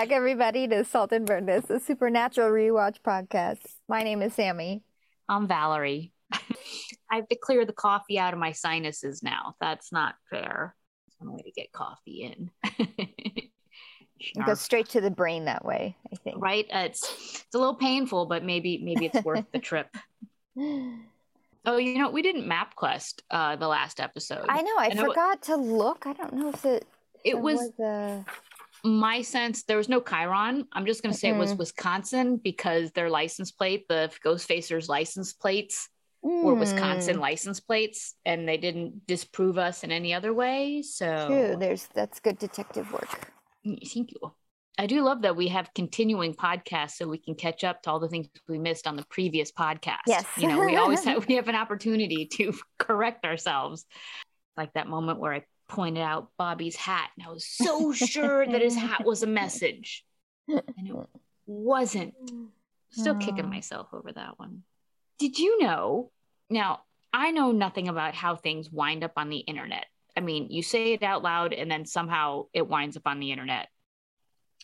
Back, everybody, to Salt and Burn This, a supernatural rewatch podcast. My name is Sammy. I'm Valerie. I have to clear the coffee out of my sinuses now. That's not fair. There's one way to get coffee in. It goes straight to the brain that way, I think. right? Uh, it's it's a little painful, but maybe maybe it's worth the trip. Oh, you know, we didn't MapQuest uh the last episode. I know. I And it forgot to look. I don't know if it. it was a- my sense there was no chyron. I'm just going to say it was Mhm. Wisconsin because their license plate, the Ghostfacers license plates, were Wisconsin Mm, license plates, and they didn't disprove us in any other way. So True. There's that's good detective work. Mm, Thank you. I do love that we have continuing podcasts so we can catch up to all the things we missed on the previous podcast. Yes. You know, we always have we have an opportunity to correct ourselves. Like that moment where I pointed out Bobby's hat and I was so sure that his hat was a message. And it wasn't. Still kicking Oh. myself over that one. Did you know? Now, I know nothing about how things wind up on the internet. I mean, you say it out loud and then somehow it winds up on the internet,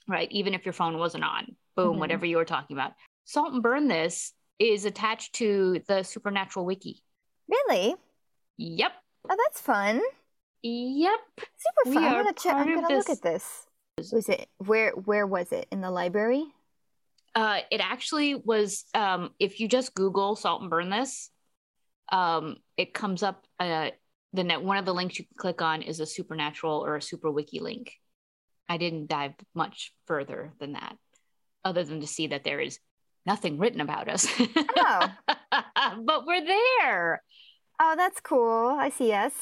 right? Even if your phone wasn't on, boom, Mhm. whatever you were talking about. Salt and Burn This is attached to the Supernatural Wiki. Really? Yep. Oh, that's fun. Yep. Super fun. I'm gonna check. I'm gonna look at this. Was it where? Where was it? In the library? Uh, it actually was, um, if you just Google Salt and Burn This, um, it comes up. Uh, the net, one of the links you can click on is a supernatural or a super wiki link. I didn't dive much further than that, other than to see that there is nothing written about us. Oh. but we're there. Oh, that's cool. I see. Yes.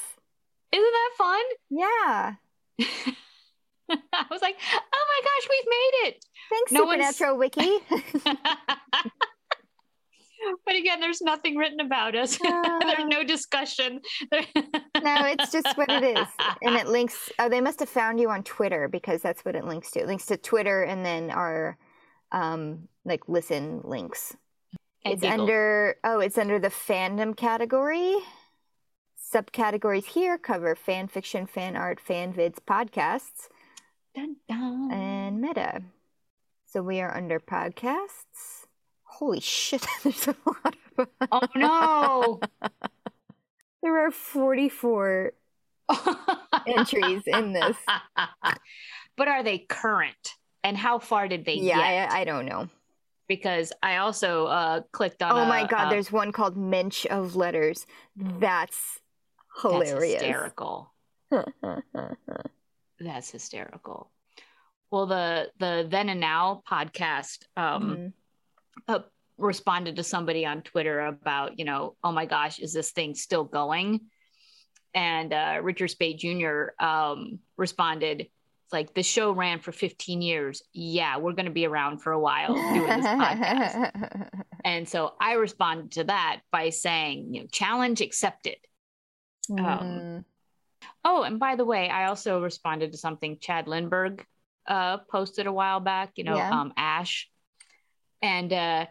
Isn't that fun? Yeah. I was like, oh my gosh, we've made it. Thanks, No Supernatural Wiki. but again, there's nothing written about us. there's no discussion. no, it's just what it is, and it links. Oh, they must have found you on Twitter because that's what it links to. It links to Twitter and then our, um, like listen links. I it's under. Oh, it's under the fandom category. Subcategories here cover fan fiction, fan art, fan vids, podcasts, Dun, dun. and meta. So we are under podcasts. Holy shit! There's a lot of. oh no. There are forty-four entries in this. but are they current? And how far did they Yeah, get? I, I don't know. because I also uh, clicked on. Oh a- my god, a- there's one called Mensch of Letters. That's that's hysterical. That's hysterical. Well, the the then and now podcast um, Mhm. uh, responded to somebody on Twitter about, you know, oh my gosh, is this thing still going? And uh, Richard Speight Jr. Um, responded, like the show ran for 15 years. Yeah, we're going to be around for a while doing this podcast. And so I responded to that by saying, you know, challenge accepted. Mm. Oh, and by the way, I also responded to something Chad Lindberg uh, posted a while back, you know, Yeah. um, Ash. And uh,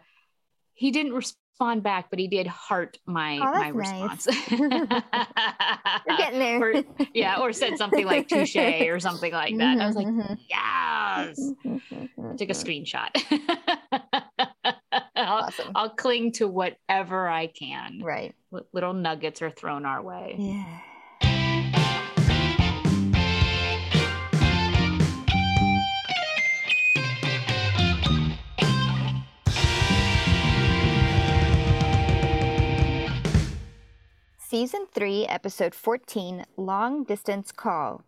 he didn't respond back, but he did heart my Oh, my response. We're getting there. Or- yeah, or said something like touche or something like that. I was like, Mhm, yes. mhm. Took a screenshot. I'll, Awesome. I'll cling to whatever I can. Right. What little nuggets are thrown our way. Yeah. Season 3, Episode 14 Long Distance Call.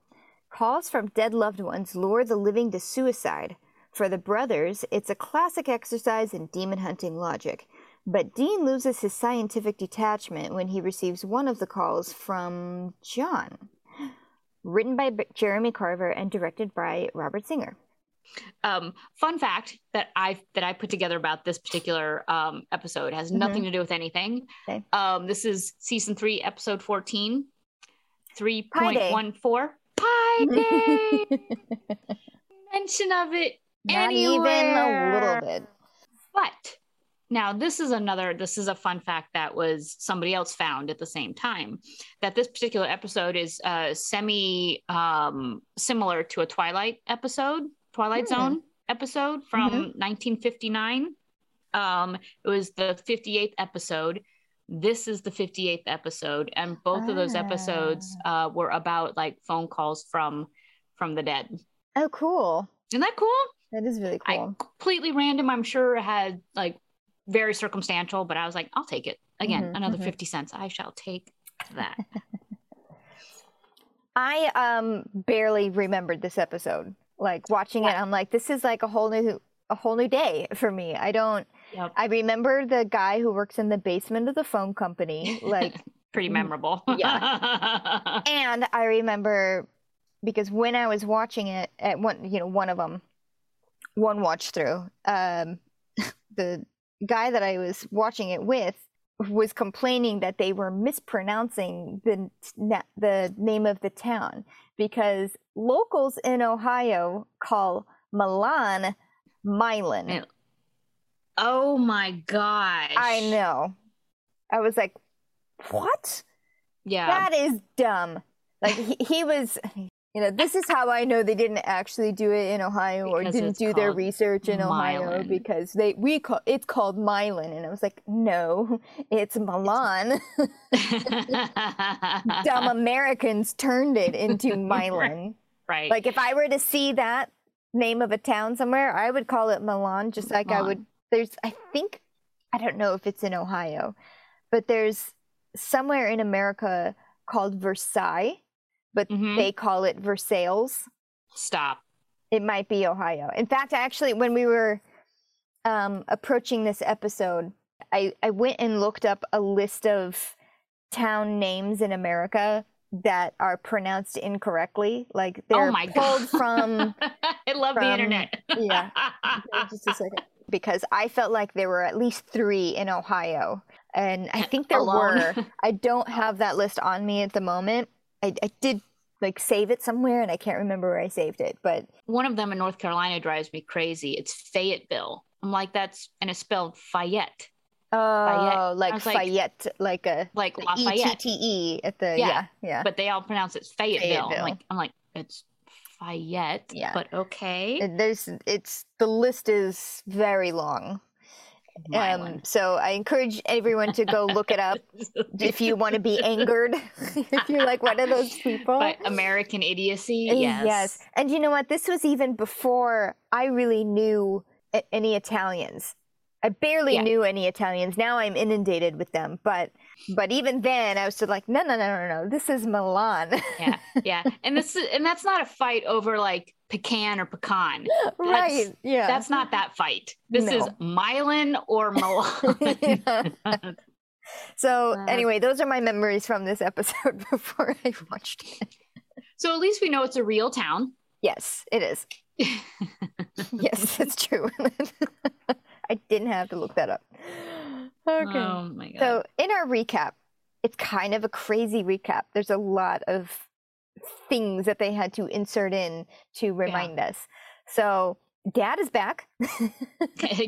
Calls from dead loved ones lure the living to suicide. For the brothers, it's a classic exercise in demon hunting logic. But Dean loses his scientific detachment when he receives one of the calls from John. Written by Jeremy Carver and directed by Robert Singer. Um, fun fact that I that I put together about this particular um, episode has Mhm. nothing to do with anything. Okay. Um, this is season three, episode fourteen, three Pi Day. Pi Day. Mention of it Not even a little bit. But now this is another this is a fun fact that was somebody else found at the same time that this particular episode is uh semi um similar to a Twilight episode Twilight Hmm. Zone episode from Mhm. 1959. Um, it was the 58th episode. This is the 58th episode, and both of those episodes uh, were about like phone calls from from the dead. Oh, cool. Isn't that cool? That is really I cool. completely random. I'm sure had like very circumstantial, but I was like, I'll take it. Again, Mhm, another mhm. 50 cents. I shall take that. I um barely remembered this episode. Like watching it, I'm like, this is like a whole new a whole new day for me. I don't. Yep. I remember the guy who works in the basement of the phone company, like, Pretty memorable. yeah. and I remember because when I was watching it at one, you know, one of them, one watch through, um, the guy that I was watching it with was complaining that they were mispronouncing the the name of the town because locals in Ohio call Milan Milan. Oh my gosh. I know. I was like, what? Yeah. That is dumb. Like he, he was, you know, this is how I know they didn't actually do it in Ohio or didn't do their research in Ohio Milan. because they we call it's called Milan and I was like, no, it's Milan. Dumb Americans turned it into Milan. right. Like if I were to see that name of a town somewhere, I would call it Milan, just like I would. There's, I think, I don't know if it's in Ohio, but there's somewhere in America called Versailles, but Mhm. they call it Versailles. Stop. It might be Ohio. In fact, actually, when we were um, approaching this episode, I, I went and looked up a list of town names in America that are pronounced incorrectly. Like they're oh my pulled god. from I love the internet. yeah. just a second because I felt like there were at least three in Ohio, and I think there Alone. were. I don't have that list on me at the moment. I, I did like save it somewhere, and I can't remember where I saved it. But One of them in North Carolina drives me crazy. It's Fayetteville. I'm like, that's and it's spelled Fayette, oh, like like- Fayette, like a like T Lafayette. T E at the Yeah. yeah yeah. But they all pronounce it Fayetteville. Fayetteville. I'm like, I'm like, it's Fayette. Yeah. But okay. There's it's the list is very long. Um, so I encourage everyone to go look it up if you want to be angered. if you're like one of those people. But American idiocy, Uh, yes. And you know what? This was even before I really knew a- any Italians. I barely Yeah. knew any Italians. Now I'm inundated with them. But but even then I was still like, no, no, no, no, no. This is Milan. yeah, yeah. And this is, and that's not a fight over like pecan or pecan. right. Yeah. That's not that fight. This is No. Milan or Milan. so Uh, anyway, those are my memories from this episode before I watched it. so at least we know it's a real town. Yes, it is. Yes, it's true. I didn't have to look that up. Okay. Oh my god. So, in our recap, it's kind of a crazy recap. There's a lot of things that they had to insert in to remind us. So, Dad is back.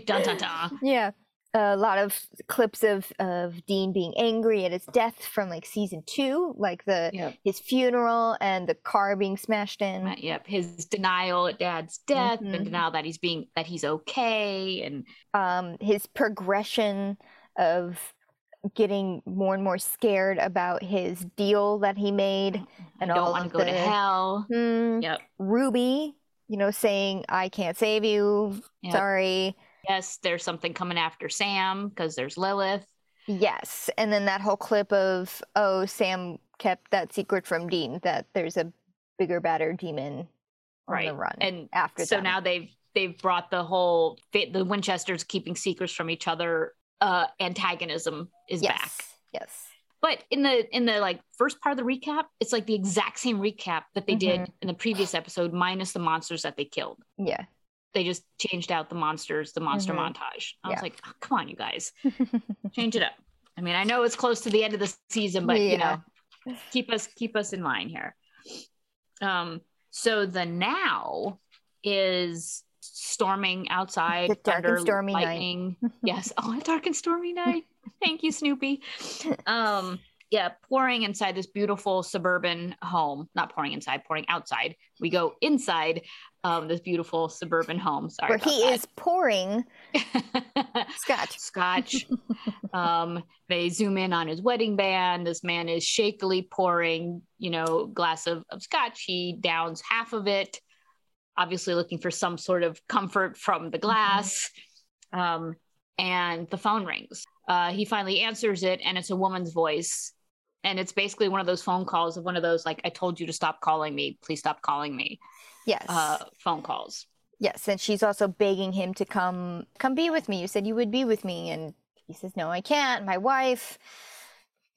dun dun dun. yeah. A lot of clips of, of Dean being angry at his death from like season two, like the Yep. his funeral and the car being smashed in. Right, Yep. His denial at dad's death Mhm. and denial that he's being that he's okay and um, his progression of getting more and more scared about his deal that he made and I don't all want to of go to the- hell. Hmm, Yep. Ruby, you know, saying, I can't save you. Yep. Sorry. Yes, there's something coming after Sam because there's Lilith. Yes. And then that whole clip of, oh, Sam kept that secret from Dean that there's a bigger, badder demon on the run And after so them. now they've they've brought the whole the Winchesters keeping secrets from each other uh antagonism is yes. back. Yes. But in the in the like first part of the recap, it's like the exact same recap that they Mm-hmm. did in the previous episode minus the monsters that they killed. Yeah. They just changed out the monsters, the monster Mhm. montage. I Yeah. was like, oh, come on, you guys, change it up. I mean, I know it's close to the end of the season, but you know, keep us keep us in line here. Um, so the now is storming outside The dark and stormy night. yes, oh, a dark and stormy night. Thank you, Snoopy. Um, yeah, pouring inside this beautiful suburban home. Not pouring inside, pouring outside. We go inside um, this beautiful suburban home. Sorry, Where he that. is pouring scotch. Scotch. um, they zoom in on his wedding band. This man is shakily pouring, you know, glass of, of scotch. He downs half of it, obviously looking for some sort of comfort from the glass. Mm-hmm. Um, and the phone rings. Uh, he finally answers it, and it's a woman's voice. And it's basically one of those phone calls of one of those like i told you to stop calling me. Please stop calling me. Yes. Uh, phone calls. Yes and she's also begging him to come come be with me. You said you would be with me. And he says no i can't. My wife.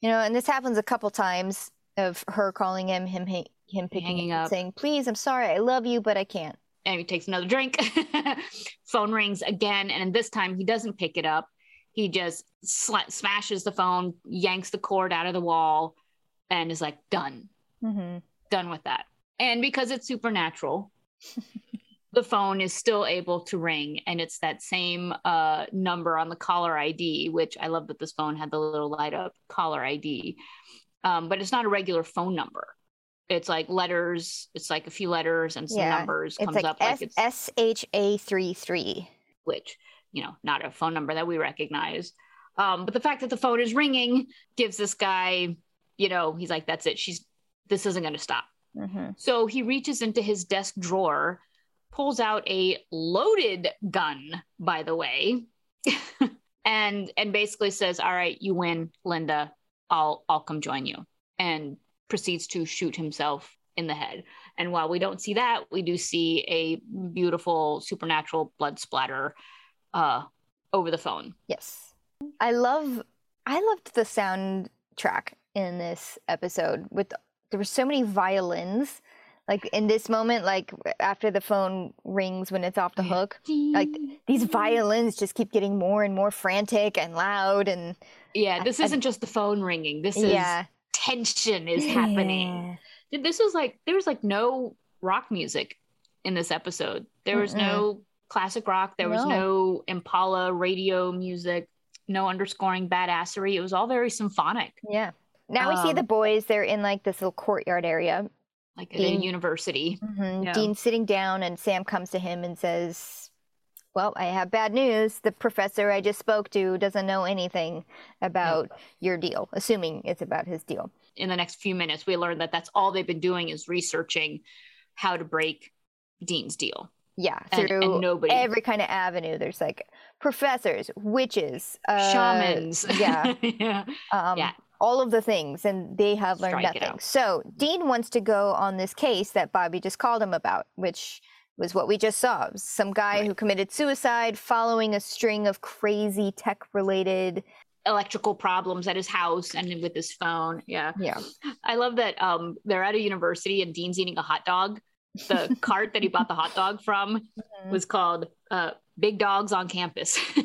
You know and this happens a couple times of her calling him him him picking Hanging up saying please i'm sorry i love you but i can't and he takes another drink phone rings again and this time he doesn't pick it up he just sl- smashes the phone, yanks the cord out of the wall, and is like, done. Mm-hmm. Done with that. And because it's supernatural, the phone is still able to ring. And it's that same uh, number on the caller ID, which I love that this phone had the little light up caller ID. Um, but it's not a regular phone number. It's like letters, it's like a few letters and some yeah, numbers comes like up S- like it's S H A three three. Which you know, not a phone number that we recognize. Um, but the fact that the phone is ringing gives this guy, you know, he's like, that's it. She's, this isn't going to stop. Mm-hmm. So he reaches into his desk drawer, pulls out a loaded gun, by the way, and and basically says, "All right, you win, Linda. I'll I'll come join you." And proceeds to shoot himself in the head. And while we don't see that, we do see a beautiful supernatural blood splatter uh, over the phone. Yes. I love I loved the soundtrack in this episode with there were so many violins like in this moment like after the phone rings when it's off the hook like these violins just keep getting more and more frantic and loud and yeah this I, isn't I, just the phone ringing this is yeah. Tension is happening yeah. this was like there was like no rock music in this episode there was Mm-mm. no classic rock. There was no Impala radio music, no underscoring badassery. It was all very symphonic. Yeah. Now um, we see the um, boys. They're in like this little courtyard area, like Dean, a university. Mm-hmm, yeah. Dean sitting down, and Sam comes to him and says, "Well, I have bad news. The professor I just spoke to doesn't know anything about yeah. your deal, assuming it's about his deal." In the next few minutes, we learn that that's all they've been doing is researching how to break Dean's deal yeah through and, and nobody every kind of avenue there's like professors witches uh, shamans yeah yeah. Um, yeah all of the things and they have learned Strike nothing so dean wants to go on this case that bobby just called him about which was what we just saw some guy right. who committed suicide following a string of crazy tech related electrical problems at his house and with his phone yeah yeah i love that um they're at a university and dean's eating a hot dog the cart that he bought the hot dog from mm-hmm. was called uh, Big Dogs on Campus.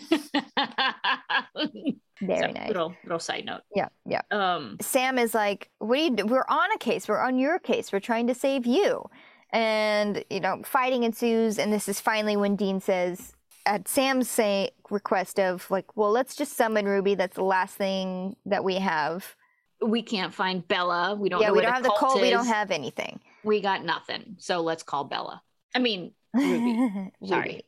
Very so, nice. Little little side note. Yeah, yeah. Um, Sam is like, "We we're on a case. We're on your case. We're trying to save you." And you know, fighting ensues, and this is finally when Dean says, at Sam's say request of like, "Well, let's just summon Ruby. That's the last thing that we have." We can't find Bella. We don't. Yeah, we don't have the cult. We don't have anything we got nothing. So let's call Bella. I mean, Ruby. Sorry.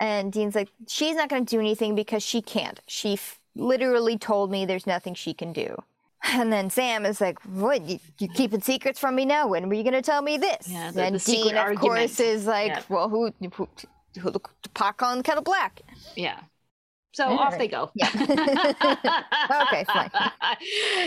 And Dean's like, she's not going to do anything because she can't. She f- literally told me there's nothing she can do. And then Sam is like, "What? You, you keeping secrets from me now? When were you going to tell me this?" Yeah, the, and the Dean, of argument. course, is like, yeah. "Well, who, who, who the pot on the kettle black?" Yeah. So All off right. they go. Yeah. okay, fine.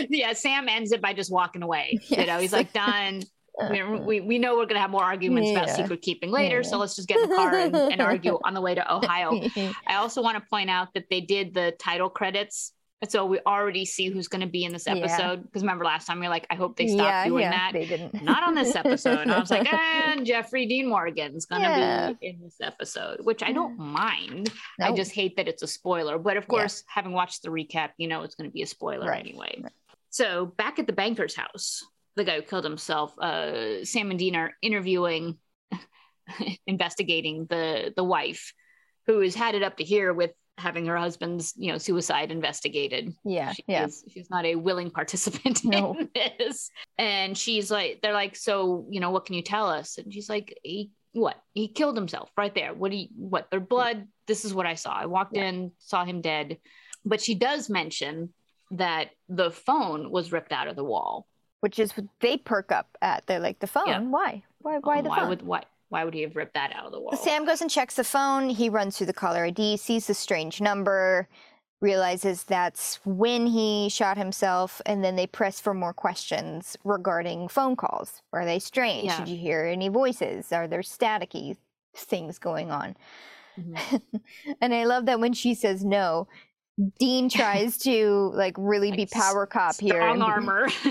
yeah, Sam ends it by just walking away. Yes. You know, he's like, done we, we know we're going to have more arguments yeah. about secret keeping later, yeah. so let's just get in the car and, and argue on the way to Ohio. I also want to point out that they did the title credits so we already see who's going to be in this episode. Because yeah. remember last time we are like, I hope they stop yeah, doing yeah, that. They didn't. Not on this episode. I was like, and Jeffrey Dean Morgan's going to be in this episode, which I don't mind. I just hate that it's a spoiler. But of course, having watched the recap, you know it's going to be a spoiler right. anyway. Right. So back at the banker's house, the guy who killed himself, uh, Sam and Dean are interviewing, investigating the the wife, who has had it up to here with having her husband's you know suicide investigated Yeah, she yeah. is, she's not a willing participant No. in this and she's like they're like so you know what can you tell us and she's like he what he killed himself right there what do you what their blood this is what i saw i walked Yeah. in saw him dead but she does mention that the phone was ripped out of the wall Which is what they perk up at. They're like, the phone? Yeah. Why? Why? Why Um, the why phone? would why why would he have ripped that out of the wall Sam goes and checks the phone. He runs through the caller ID, sees the strange number, realizes that's when he shot himself, and then they press for more questions regarding phone calls. Are they strange? Yeah. Did you hear any voices? Are there staticky things going on? Mhm. And I love that when she says no, Dean tries to like really be Like, s- power cop here. strong be- armor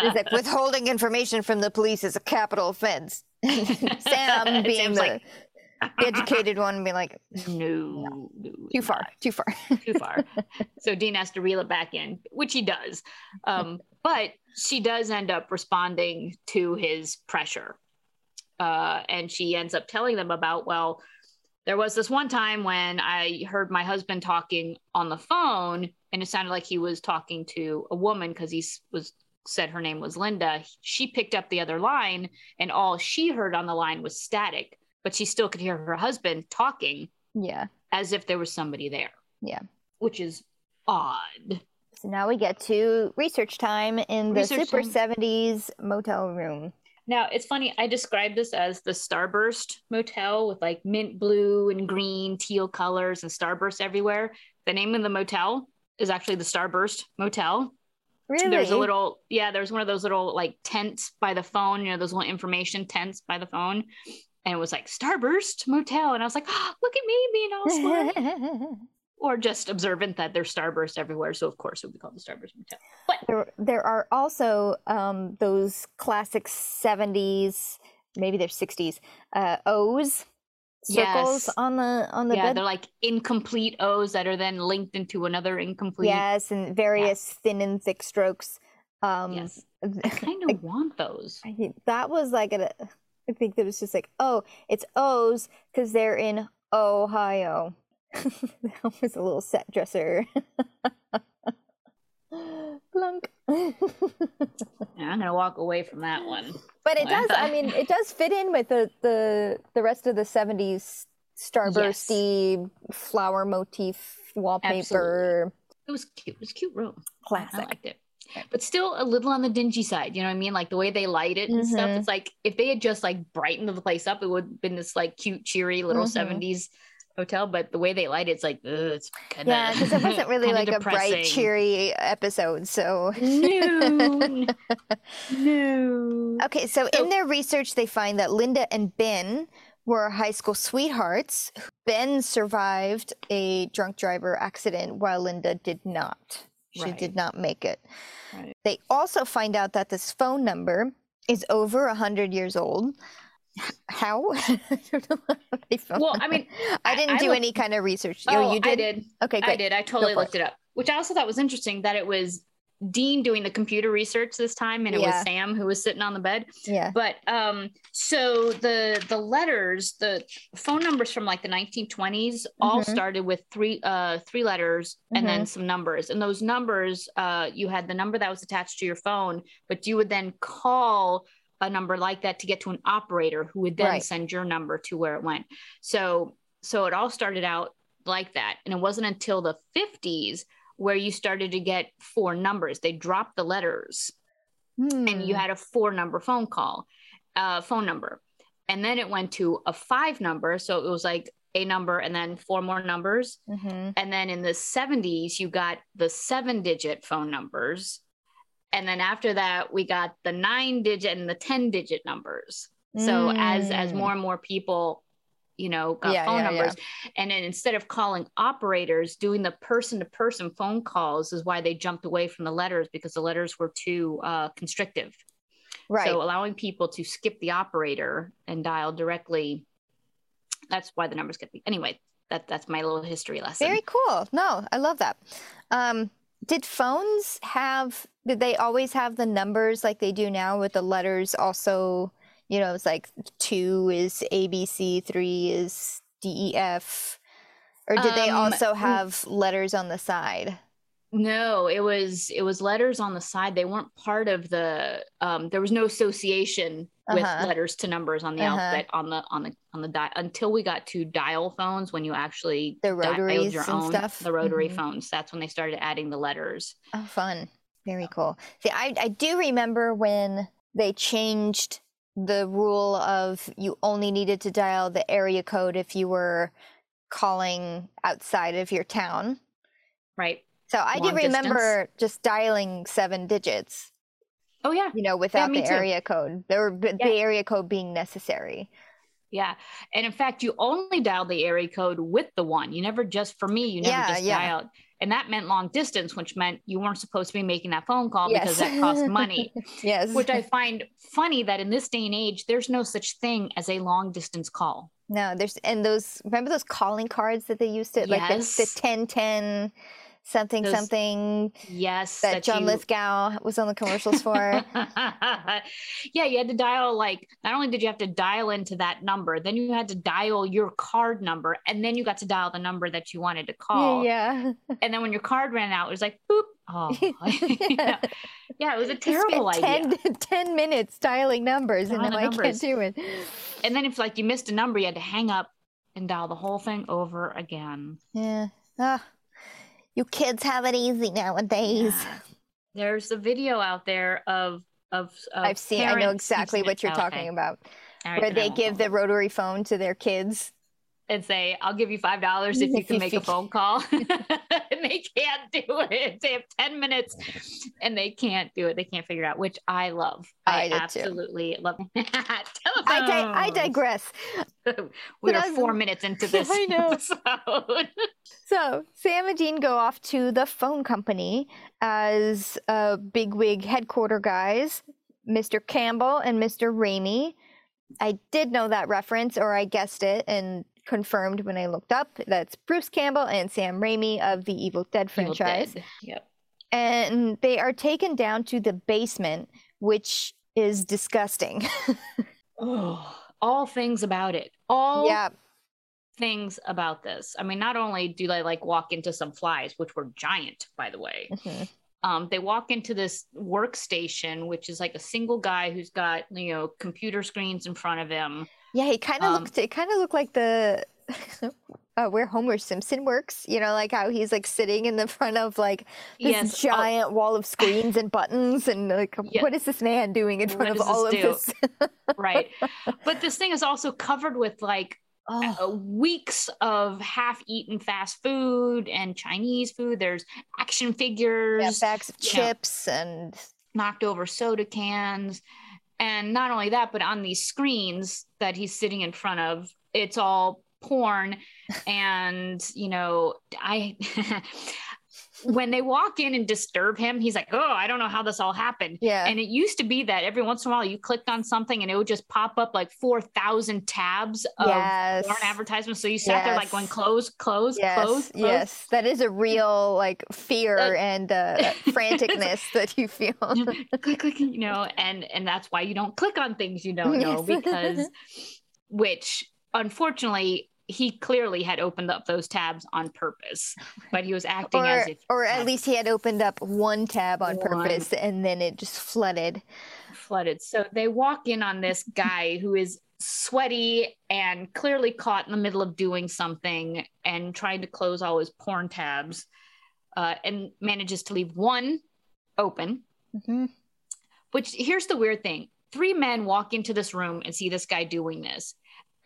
He's like, withholding information from the police is a capital offense. Sam being Sam's the like, educated one, being like, no, no, too far, not. too far. too far. so Dean has to reel it back in, which he does. Um, but she does end up responding to his pressure. Uh, and she ends up telling them about, well, there was this one time when I heard my husband talking on the phone, and it sounded like he was talking to a woman because he was said her name was Linda. She picked up the other line, and all she heard on the line was static, but she still could hear her husband talking Yeah. as if there was somebody there. Yeah. Which is odd. So now we get to research time in the Research Super time. 70s motel room. Now, it's funny, I described this as the Starburst Motel with like mint blue and green, teal colors and starburst everywhere. The name of the motel is actually the Starburst Motel. Really? There's a little, yeah, there's one of those little like tents by the phone, you know, those little information tents by the phone. And it was like Starburst Motel. And I was like, oh, look at me being all smart. or just observant that there's Starburst everywhere. So, of course, it would be called the Starburst Motel. But there, there are also um, those classic 70s, maybe they're 60s, uh, O's circles Yes. on the on the yeah, bed. they're like incomplete O's that are then linked into another incomplete. Yes, and various thin and thick strokes. Um, Yes. I kind of want those. I think that was like a, I think that was just like, oh, it's O's because they're in Ohio. that was a little set dresser. Blunk. Yeah, I'm gonna walk away from that one. but it does. I mean, it does fit in with the the the rest of the '70s starbursty flower motif wallpaper. It was cute. It was a cute room. Classic. I liked it. But still a little on the dingy side. You know what I mean? Like the way they light it and stuff. Mhm. It's like if they had just like brightened the place up, it would have been this like cute, cheery little Mhm. 70s hotel. But the way they light it, it's like, ugh, it's kind of Yeah, because it wasn't really like a bright, cheery episode. So No. no. Okay, so, So- in their research, they find that Linda and Ben were high school sweethearts. Ben survived a drunk driver accident while Linda did not. She Right. did not make it. Right. They also find out that this phone number is over 100 years old. How? I don't know Well. I mean, I I- didn't I do looked- any kind of research. oh, oh, you did? I did. Okay. I did. I totally for it. looked it up, which I also thought was interesting that it was Dean doing the computer research this time, and it Yeah. was Sam who was sitting on the bed. Yeah. But um, so the the letters, the phone numbers from like the 1920s, all Mhm. started with three uh three letters and Mm-hmm. then some numbers. And those numbers, uh, you had the number that was attached to your phone, but you would then call a number like that to get to an operator who would then Right. send your number to where it went. So so it all started out like that, and it wasn't until the 50s where you started to get four numbers. They dropped the letters and you Hmm. had a four number phone call, uh, phone number. And then it went to a five number. So it was like a number and then four more numbers. Mhm. And then in the 70s, you got the seven digit phone numbers. And then after that, we got the nine digit and the 10 digit numbers. So as as Mm. more and more people, you know, got Yeah, phone yeah, numbers, and then instead of calling operators, doing the person to person phone calls is why they jumped away from the letters because the letters were too uh, constrictive. Right. So allowing people to skip the operator and dial directly, that's why the numbers get. Anyway, that that's my little history lesson. Very cool. No, I love that. Um, did phones have? Did they always have the numbers like they do now with the letters? Also, you know, it's like two is ABC, three is DEF, Or did they Um, also have letters on the side? No, it was it was letters on the side. They weren't part of the. Um, there was no association with Uh-huh. letters to numbers on the Uh-huh. alphabet on the on the on the di- until we got to dial phones when you actually The dialed rotaries your own stuff? the rotary Mhm. phones. That's when they started adding the letters. Oh, fun. Very cool. See, I, I do remember when they changed the rule of you only needed to dial the area code if you were calling outside of your town. Right. So I do Long distance. remember just dialing seven digits, Oh yeah. you know, without me the too. area code. There were Yeah. the area code being necessary. Yeah. And in fact, you only dialed the area code with the one. You never just, for me, you never Yeah, just yeah. dialed. And that meant long distance, which meant you weren't supposed to be making that phone call because Yes. that cost money. Yes. which I find funny that in this day and age, there's no such thing as a long distance call. No, there's and those remember those calling cards that they used to like the, the Yes. 1010 something Those- something Yes. that, John you- Lithgow was on the commercials for. yeah, you had to dial like not only did you have to dial into that number, then you had to dial your card number, and then you got to dial the number that you wanted to call. yeah. And then when your card ran out, it was like boop. Oh, know? yeah, it was a terrible idea. 10, 10 minutes dialing numbers and Dialing now the I can't do it. And then if like you missed a number, you had to hang up and dial the whole thing over again. Yeah. Ah, you kids have it easy nowadays. Yeah. There's a video out there of of, of I've seen I know exactly what you're talking about. Right, Where they give the rotary phone to their kids. And say, "I'll give you five dollars if you can make a phone call." and they can't do it. They have ten minutes, and they can't do it. They can't figure it out, which I love. I I, did too. absolutely love. I, di- I digress. we But are I- four minutes into this I know. episode. So Sam and Dean go off to the phone company as uh, bigwig headquarter guys, Mr. Campbell and Mr. Raimi. I did know that reference, or I guessed it and confirmed when I looked up. That's Bruce Campbell and Sam Raimi of the Evil Dead Evil franchise. Dead. Yep. And they are taken down to the basement, which is disgusting. Oh, all things about it. All yeah, things about this. I mean, not only do they like walk into some flies, which were giant, by the way. Mhm. Um, they walk into this workstation, which is like a single guy who's got you know computer screens in front of him. Yeah. He kind of Um, looked. It kind of looked like the uh, where Homer Simpson works. You know, like how he's like sitting in the front of like this Yes, oh, giant wall of screens and buttons, and like, Yeah. what is this man doing in front What of all of this this? right. But this thing is also covered with like oh, uh, weeks of half-eaten fast food and Chinese food. There's action yeah, figures. bags of yeah. chips and knocked over soda cans. And not only that, but on these screens that he's sitting in front of, it's all porn. And, you know, I, when they walk in and disturb him, he's like, oh, I don't know how this all happened. yeah, And it used to be that every once in a while you clicked on something and it would just pop up like 4,000 tabs of yes, porn advertisements. So you sat there like going, close, close, yes, close, close. yes. That is a real like fear Uh, and uh, franticness that you feel. click click you know and and that's why you don't click on things you don't know Yes. because which unfortunately he clearly had opened up those tabs on purpose but he was acting or, as if or at least he had opened up one tab on One. purpose and then it just flooded. flooded so they walk in on this guy who is sweaty and clearly caught in the middle of doing something and trying to close all his porn tabs uh, and manages to leave one open Mhm. Which here's the weird thing three men walk into this room and see this guy doing this.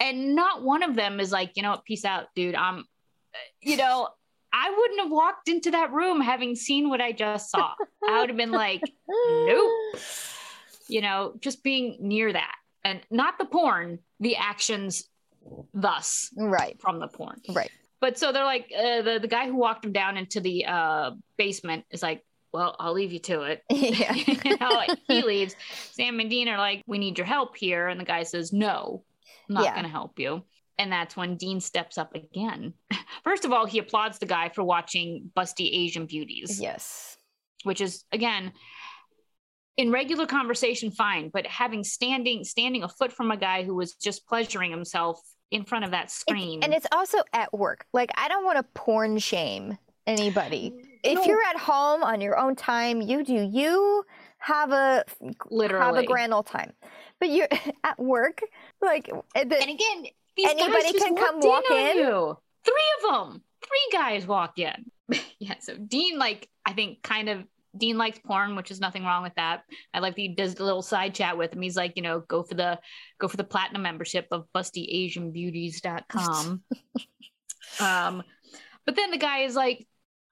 And not one of them is like, you know what, peace out, dude. I'm, you know, I wouldn't have walked into that room having seen what I just saw. I would have been like, nope. You know, just being near that. And not the porn, the actions thus Right, from the porn. right. But so they're like, uh, the, the guy who walked him down into the uh, basement is like, well, I'll leave you to it. yeah. you know, like, he leaves. Sam and Dean are like, we need your help here. And the guy says, no, I'm not Yeah. going to help you. And that's when Dean steps up again. First of all, he applauds the guy for watching Busty Asian Beauties, Yes. which is, again, in regular conversation, fine. But having standing standing a foot from a guy who was just pleasuring himself in front of that It's- screen. and it's also at work. Like I don't want to porn shame anybody. Mm, if No. you're at home on your own time, you do you have a literally. have a grand old time. But you're at work, like the, and again, these Anybody guys just can come walk in? You. Three of them. Three guys walked in. yeah. So Dean, like, I think, kind of. Dean likes porn, which is nothing wrong with that. I like that he does a little side chat with him. He's like, you know, go for the go for the platinum membership of bustyasianbeauties.com. um, but then the guy is like,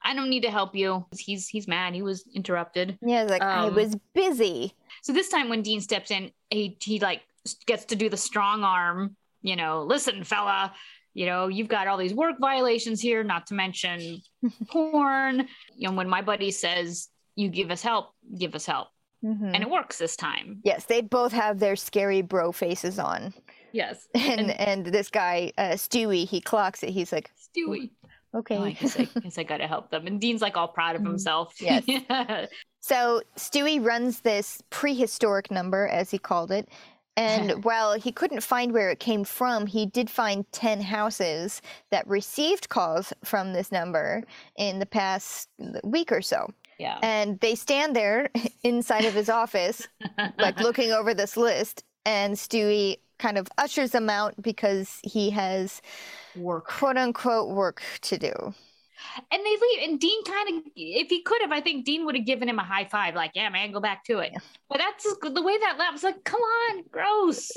I don't need to help you. He's he's mad. He was interrupted. yeah, like I um, was busy. So this time when Dean steps in, he he like gets to do the strong arm, you know, listen, fella, you know, you've got all these work violations here, not to mention porn. You know, when my buddy says you give us help, give us help. Mhm. And it works this time. yes, they both have their scary bro faces on, Yes. and and, this guy uh, Stewie, he clocks it. He's like, Stewie. Okay. Oh, I guess I, guess I gotta help them. And Dean's like all proud of Mhm. himself. Yes. Yeah. So Stewie runs this prehistoric number, as he called it. And while he couldn't find where it came from, he did find 10 houses that received calls from this number in the past week or so. Yeah. And they stand there inside of his office, like looking over this list. And Stewie kind of ushers them out because he has work. quote unquote work to do. And they leave. And Dean kind of, if he could have, I think Dean would have given him a high five, like, yeah, man, go back to it. But that's the way that left. Was like, come on, gross.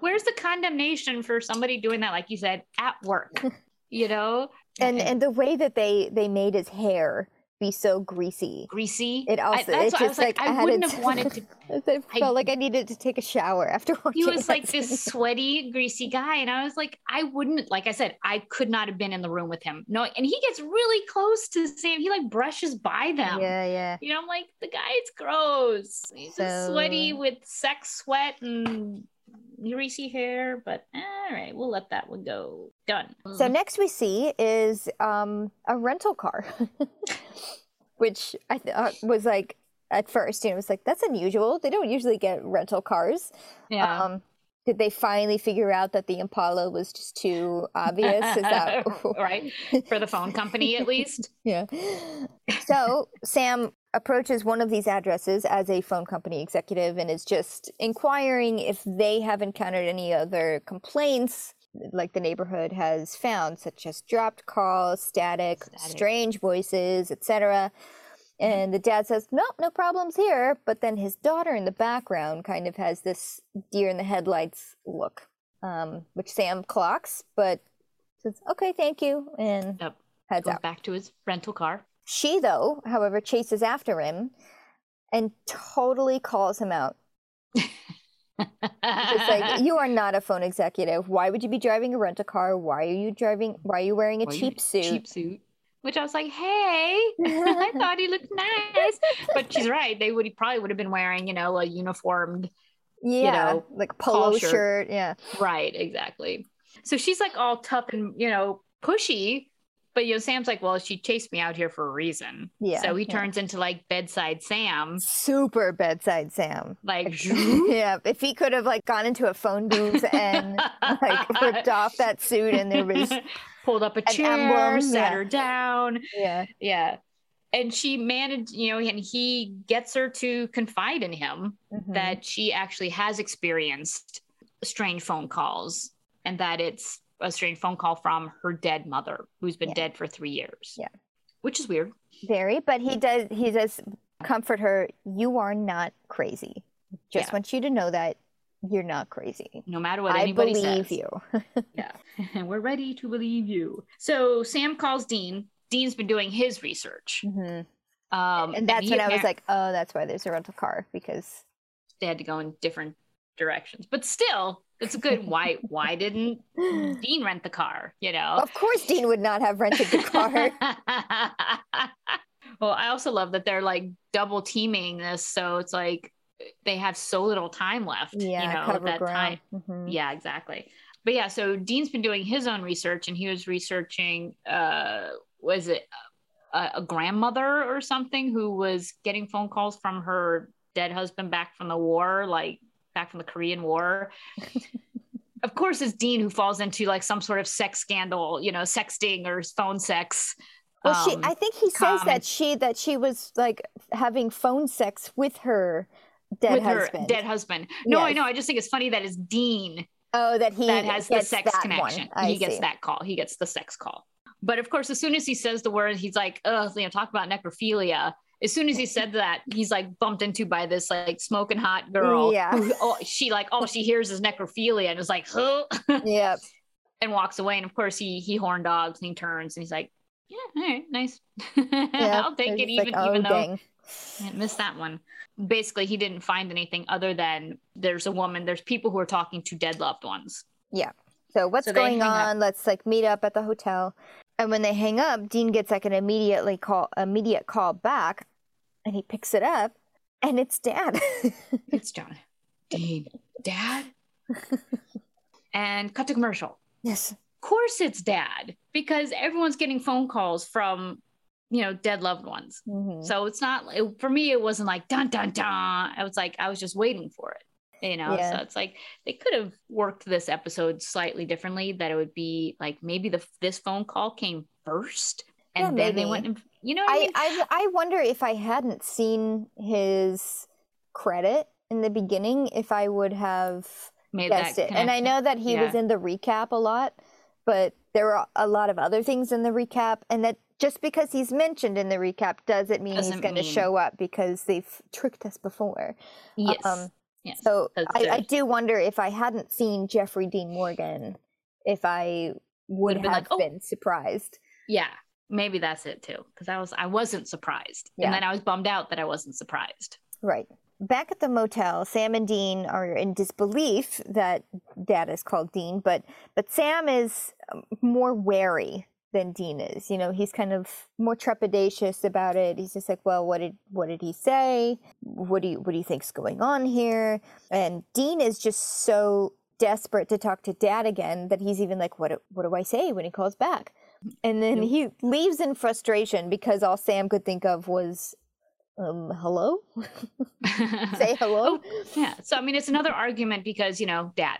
Where's the condemnation for somebody doing that, like you said, at work? You know? And and the way that they they made his hair be so greasy. greasy. It I, also that's it why I was just like, like I, had wouldn't have wanted to. I I- felt like I needed to take a shower after watching. He was like this sweaty, greasy guy. And I was like, I wouldn't, like I said, I could not have been in the room with him. No, and he gets really close to Sam. He like brushes by them. Yeah, yeah. You know, I'm like, the guy's gross. He's just sweaty with sex sweat and greasy hair, but all right, we'll let that one go. Done. So next we see is um, a rental car, which I thought was like at first, you know, it was like that's unusual. They don't usually get rental cars. yeah. Um, did they finally figure out that the Impala was just too obvious? Is that right? For the phone company, at least. Yeah. So Sam approaches one of these addresses as a phone company executive and is just inquiring if they have encountered any other complaints like the neighborhood has found, such as dropped calls, static, Static. strange voices, etc. And the dad says, Nope, no problems here." But then his daughter in the background kind of has this deer in the headlights look, um, which Sam clocks, but says, "Okay, thank you," and Yep. heads Goes out. back to his rental car. She, though, however, chases after him and totally calls him out. It's like, you are not a phone executive. Why would you be driving a rental car? Why are you driving? Why are you wearing a Why you- cheap suit? Cheap suit. Which I was like, hey, I thought he looked nice. But she's right. They would he probably would have been wearing, you know, a uniformed. yeah, know, like polo shirt. shirt. Yeah, Right, exactly. So she's like all tough and, you know, pushy. But you know, Sam's like, well, she chased me out here for a reason. Yeah, So he yeah. turns into like bedside Sam. super bedside Sam. Like yeah, if he could have like gone into a phone booth and like ripped off that suit and there was pulled up a chair, emblem, sat yeah. her down. yeah, Yeah. And she managed, you know, and he gets her to confide in him mhm. that she actually has experienced strange phone calls and that it's a strange phone call from her dead mother who's been Yeah. dead for three years. Yeah. Which is weird. Very, but he does he does comfort her. You are not crazy. Just Yeah. want you to know that you're not crazy. No matter what I anybody believe says. you. Yeah. And we're ready to believe you. So Sam calls Dean. Dean's been doing his research. Mhm. Um, And that's he when I was like, oh, that's why there's a rental car because they had to go in different directions. But still, it's a good why why didn't Dean rent the car, you know? of course Dean would not have rented the car. well, I also love that they're like double teaming this, so it's like they have so little time left. yeah, you know, that ground. time. Mhm. Yeah, exactly. But yeah, so Dean's been doing his own research, and he was researching, uh, was it a, a grandmother or something who was getting phone calls from her dead husband back from the war, like back from the Korean War. of course, it's Dean who falls into like some sort of sex scandal, you know, sexting or phone sex. Well, um, she, I think he says that she that she was like having phone sex with her dead with husband. Her dead husband. No, yes. I know. I just think it's funny that it's Dean. Oh, that he that has the sex connection. He gets that call. He gets the sex call. But of course, as soon as he says the word, he's like, "Oh, you know, talk about necrophilia." As soon as he said that, he's like bumped into by this like smoking hot girl. Yeah. Who, oh, she like all she hears is necrophilia and is like, "Huh." Yeah. and walks away. And of course, he he horn dogs and he turns and he's like, "Yeah, all right, nice. Yeah, I'll take it, even like, oh, even though dang. I missed that one." Basically, he didn't find anything other than there's a woman. There's people who are talking to dead loved ones. Yeah. So what's so going on? Up. Let's like meet up at the hotel. And when they hang up, Dean gets like an immediately call immediate call back and he picks it up and it's dad. it's John. Dean. Dad? and cut to commercial. Yes. Of course it's dad because everyone's getting phone calls from you know dead loved ones. Mm-hmm. So it's not it, for me it wasn't like dun dun dun. I was like I was just waiting for it you know yeah. so it's like they could have worked this episode slightly differently that it would be like maybe the this phone call came first and yeah, then maybe. they went and you know I, I, mean? I i wonder if i hadn't seen his credit in the beginning if i would have Made guessed it and i know that he yeah. was in the recap a lot but there are a lot of other things in the recap and that just because he's mentioned in the recap doesn't mean doesn't he's going to show up because they've tricked us before yes um, Yes, so I, I, do wonder if I hadn't seen Jeffrey Dean Morgan, if I would, have been, like, oh. been surprised. Yeah, maybe that's it too. Because I was I wasn't surprised, yeah. and then I was bummed out that I wasn't surprised. Right. Back at the motel, Sam and Dean are in disbelief that Dad is called Dean, but but Sam is um, more wary than Dean is. You know, he's kind of more trepidatious about it. He's just like, "Well, what did what did he say? What do you what do you think's going on here?" And Dean is just so desperate to talk to Dad again that he's even like, "What what do I say when he calls back?" And then he leaves in frustration because all Sam could think of was um hello say hello oh, yeah so i mean it's another argument because you know dad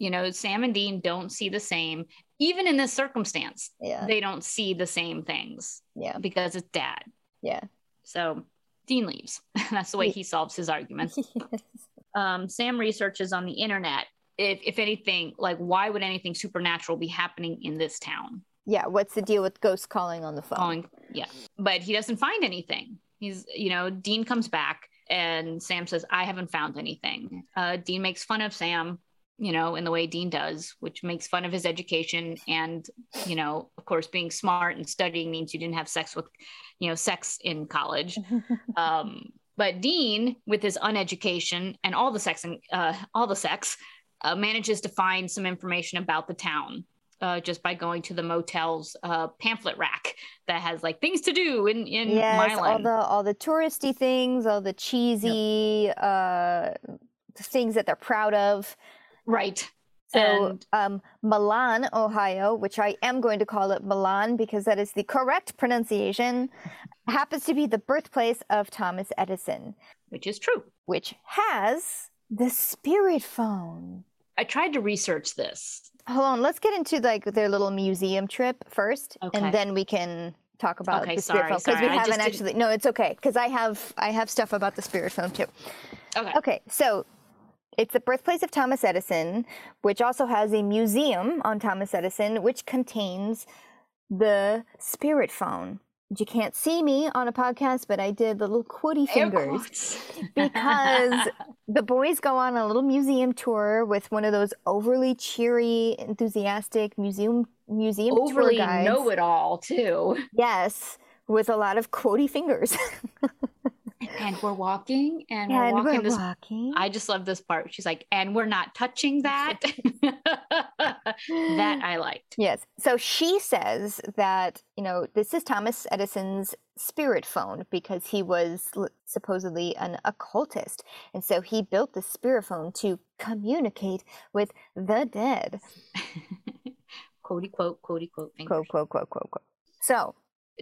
you know sam and dean don't see the same even in this circumstance, yeah. they don't see the same things. Yeah. Because it's dad. Yeah. So Dean leaves. That's the way he solves his arguments. yes. um, Sam researches on the internet if, if anything, like why would anything supernatural be happening in this town? Yeah, what's the deal with ghosts calling on the phone? Calling, yeah. But he doesn't find anything. He's, you know, Dean comes back and Sam says, I haven't found anything. Uh, Dean makes fun of Sam you know, in the way Dean does, which makes fun of his education. And, you know, of course, being smart and studying means you didn't have sex with, you know, sex in college. um, but Dean, with his uneducation and all the sex and uh, all the sex, uh, manages to find some information about the town uh, just by going to the motel's uh, pamphlet rack that has like things to do in in yes, all the all the touristy things, all the cheesy yep. uh, things that they're proud of. Right. So, um, Milan, Ohio, which I am going to call it Milan because that is the correct pronunciation, happens to be the birthplace of Thomas Edison. Which is true. Which has the spirit phone. I tried to research this. Hold on, let's get into like their little museum trip first, okay. and then we can talk about okay, the spirit sorry, phone because we haven't actually. Didn't... No, it's okay because I have I have stuff about the spirit phone too. Okay. Okay, so it's the birthplace of Thomas Edison, which also has a museum on Thomas Edison, which contains the spirit phone. You can't see me on a podcast, but I did the little quoty fingers because the boys go on a little museum tour with one of those overly cheery, enthusiastic museum museum overly tour guides. know it all too. Yes, with a lot of quoty fingers. and we're walking and, and we're, walking, we're walking. I just love this part. She's like, and we're not touching that. that I liked. Yes. So she says that, you know, this is Thomas Edison's spirit phone because he was supposedly an occultist. And so he built the spirit phone to communicate with the dead. quote quote, quote quote, quote, quote, quote, quote, quote. So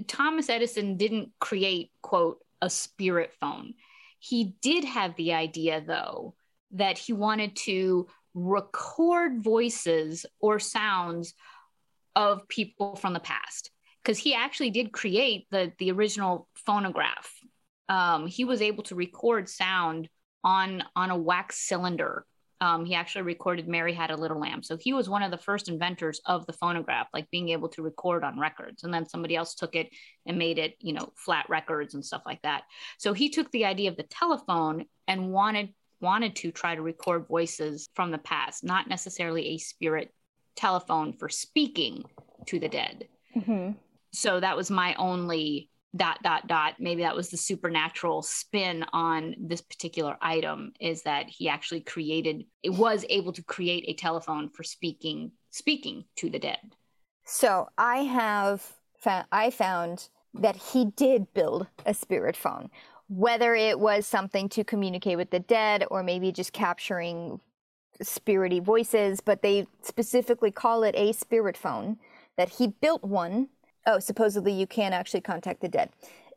Thomas Edison didn't create, quote, a spirit phone. He did have the idea, though, that he wanted to record voices or sounds of people from the past because he actually did create the the original phonograph um, he was able to record sound on on a wax cylinder um, he actually recorded Mary Had a Little Lamb. So he was one of the first inventors of the phonograph, like being able to record on records. And then somebody else took it and made it, you know, flat records and stuff like that. So he took the idea of the telephone and wanted wanted to try to record voices from the past, not necessarily a spirit telephone for speaking to the dead. Mm-hmm. So that was my only dot dot dot maybe that was the supernatural spin on this particular item is that he actually created it was able to create a telephone for speaking speaking to the dead. So i have found i found that he did build a spirit phone whether it was something to communicate with the dead or maybe just capturing spirity voices but they specifically call it a spirit phone that he built one oh, supposedly you can actually contact the dead.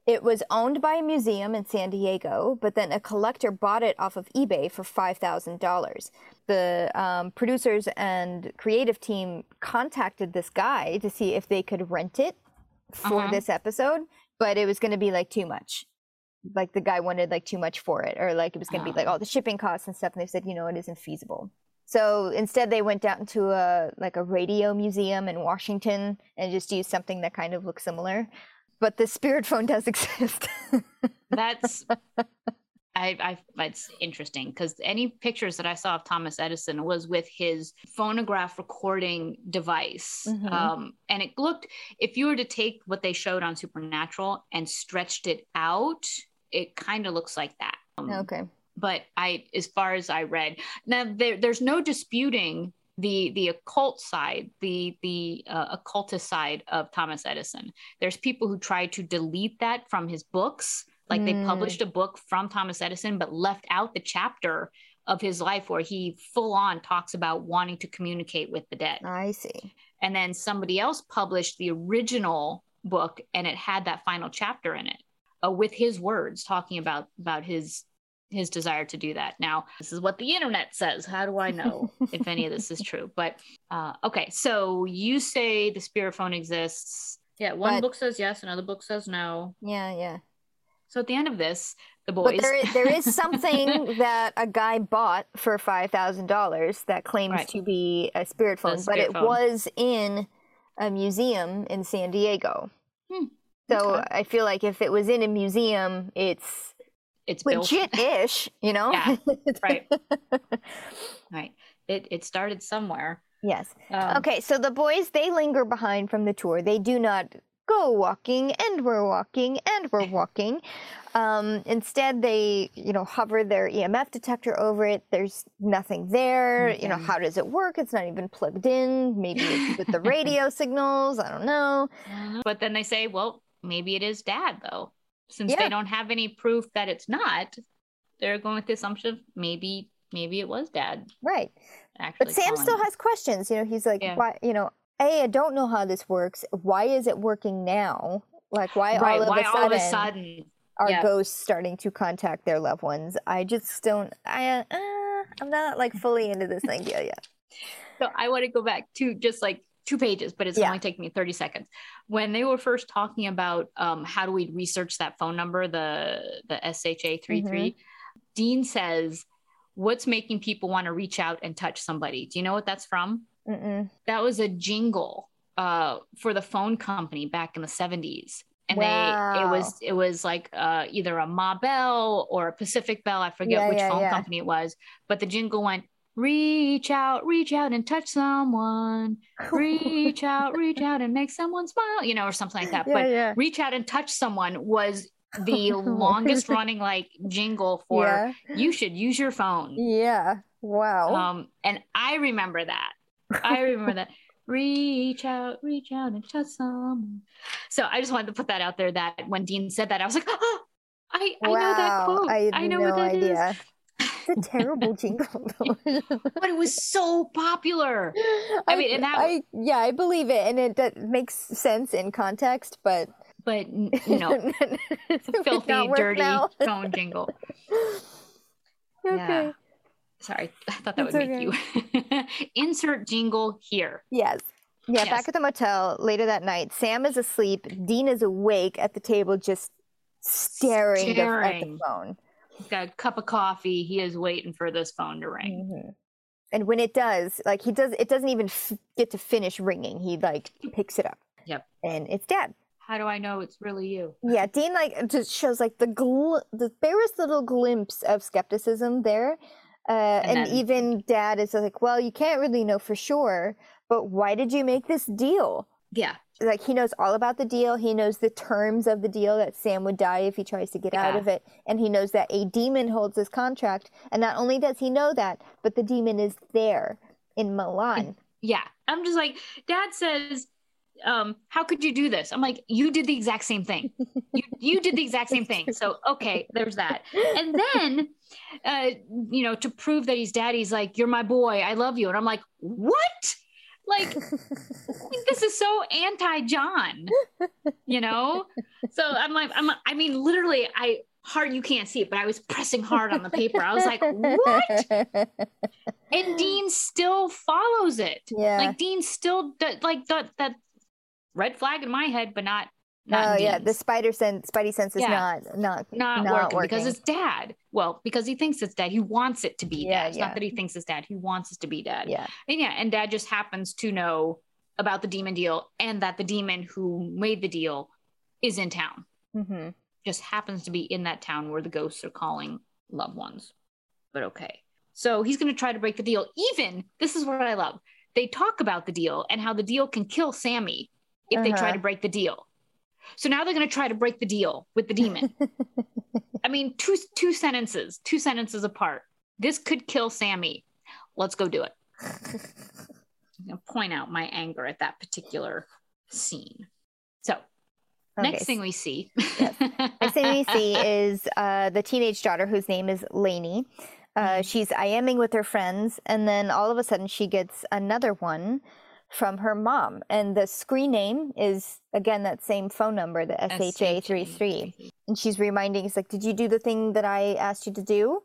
It was owned by a museum in San Diego, but then a collector bought it off of eBay for $5,000. The um, producers and creative team contacted this guy to see if they could rent it for uh-huh. this episode, but it was going to be like too much. Like the guy wanted like too much for it, or like it was going to be like all the shipping costs and stuff. And they said, you know, it isn't feasible. So instead, they went out into a like a radio museum in Washington and just used something that kind of looks similar. But the spirit phone does exist. That's I, I it's interesting because any pictures that I saw of Thomas Edison was with his phonograph recording device, mm-hmm. um, and it looked. If you were to take what they showed on Supernatural and stretched it out, it kind of looks like that. Um, okay but I, as far as I read, now there, there's no disputing the the occult side, the the uh, occultist side of Thomas Edison. There's people who try to delete that from his books, like mm. they published a book from Thomas Edison, but left out the chapter of his life where he full on talks about wanting to communicate with the dead. I see. And then somebody else published the original book, and it had that final chapter in it. Uh, with his words talking about about his his desire to do that. Now, this is what the internet says. How do I know if any of this is true? But uh, okay, so you say the spirit phone exists. Yeah, one but, book says yes, another book says no. Yeah, yeah. So at the end of this, the boys. But there is, there is something that a guy bought for five thousand dollars that claims right. to be a spirit phone, spirit but it phone. was in a museum in San Diego. Hmm. So okay. I feel like if it was in a museum, it's it's legit-ish, you know. yeah, right, right. It it started somewhere. Yes. Um, okay, so the boys they linger behind from the tour. They do not go walking, and we're walking, and we're walking. Um, instead, they you know hover their EMF detector over it. There's nothing there. Okay. You know how does it work? It's not even plugged in. Maybe it's with the radio signals. I don't know. But then they say, well, maybe it is dad though since yeah. they don't have any proof that it's not, they're going with the assumption maybe maybe it was dad. Right. Actually but Sam still has questions. You know, he's like, yeah. why? You know, a I don't know how this works. Why is it working now? Like, why, right. all, of why all of a sudden are yeah. ghosts starting to contact their loved ones? I just don't. I uh, I'm not like fully into this idea yet. So I want to go back to just like two pages, but it's yeah. only taking me 30 seconds. When they were first talking about um, how do we research that phone number, the the SHA 33, mm-hmm. Dean says, What's making people want to reach out and touch somebody? Do you know what that's from? Mm-mm. That was a jingle uh, for the phone company back in the 70s. And wow. they it was it was like uh, either a Ma Bell or a Pacific Bell, I forget yeah, which yeah, phone company it was, but the jingle went Reach out, reach out and touch someone. Reach out, reach out and make someone smile, you know, or something like that. Yeah, but yeah. reach out and touch someone was the longest running like jingle for yeah. you should use your phone. Yeah. Wow. Um, and I remember that. I remember that. Reach out, reach out and touch someone. So I just wanted to put that out there that when Dean said that, I was like, oh, I, I wow. know that quote. I, I know no what that idea. is a terrible jingle but it was so popular i, I mean and that I, yeah i believe it and it, it makes sense in context but but you know filthy dirty phone jingle okay yeah. Sorry, I thought that It's would make you insert jingle here. Yes. Yeah, Yes. back at the motel later that night, Sam is asleep. Dean is awake at the table, just staring, the- at the phone. He's got a cup of coffee. He is waiting for this phone to ring. Mhm. And when it does, like he does, it doesn't even f- get to finish ringing. He like picks it up. Yep. And it's Dad. How do I know it's really you? Yeah, Dean like just shows like the gl- the barest little glimpse of skepticism there. Uh, and then- even Dad is like, "Well, you can't really know for sure, but why did you make this deal?" Yeah, like he knows all about the deal. He knows the terms of the deal that Sam would die if he tries to get out of it, and he knows that a demon holds his contract. And not only does he know that, but the demon is there in Milan. yeah. I'm just like, Dad says, um, "How could you do this?" I'm like, "You did the exact same thing. You you did the exact same thing." So okay, there's that. And then, uh, you know, to prove that he's dad, he's like, "You're my boy. I love you." And I'm like, "What?" Like this is so anti-John, you know. So I'm like, I'm, I mean, literally, I hard you can't see it, but I was pressing hard on the paper. I was like, "What?" And Dean still follows it. yeah. Like Dean still do, like that that red flag in my head, but not not oh yeah, the spider sense, spidey sense is Yeah. not not not, not working, because it's dad. Well, because he thinks it's dad. He wants it to be Yeah, dad. It's yeah. not that he thinks it's dad. He wants it to be dad. yeah. And yeah, and dad just happens to know about the demon deal and that the demon who made the deal is in town. hmm Just happens to be in that town where the ghosts are calling loved ones. But okay. So he's going to try to break the deal. Even, this is what I love. They talk about the deal and how the deal can kill Sammy if they try Uh-huh. to break the deal. So now they're going to try to break the deal with the demon. I mean, two two sentences, two sentences apart. This could kill Sammy. Let's go do it. I'm going to point out my anger at that particular scene. So, Okay, next thing we see. Next thing we see is uh, the teenage daughter whose name is Lainey. Uh, Mhm. she's IMing with her friends, and then all of a sudden she gets another one from her mom. And the screen name is, again, that same phone number, the SHA33. And she's reminding, it's like, Did you do the thing that I asked you to do?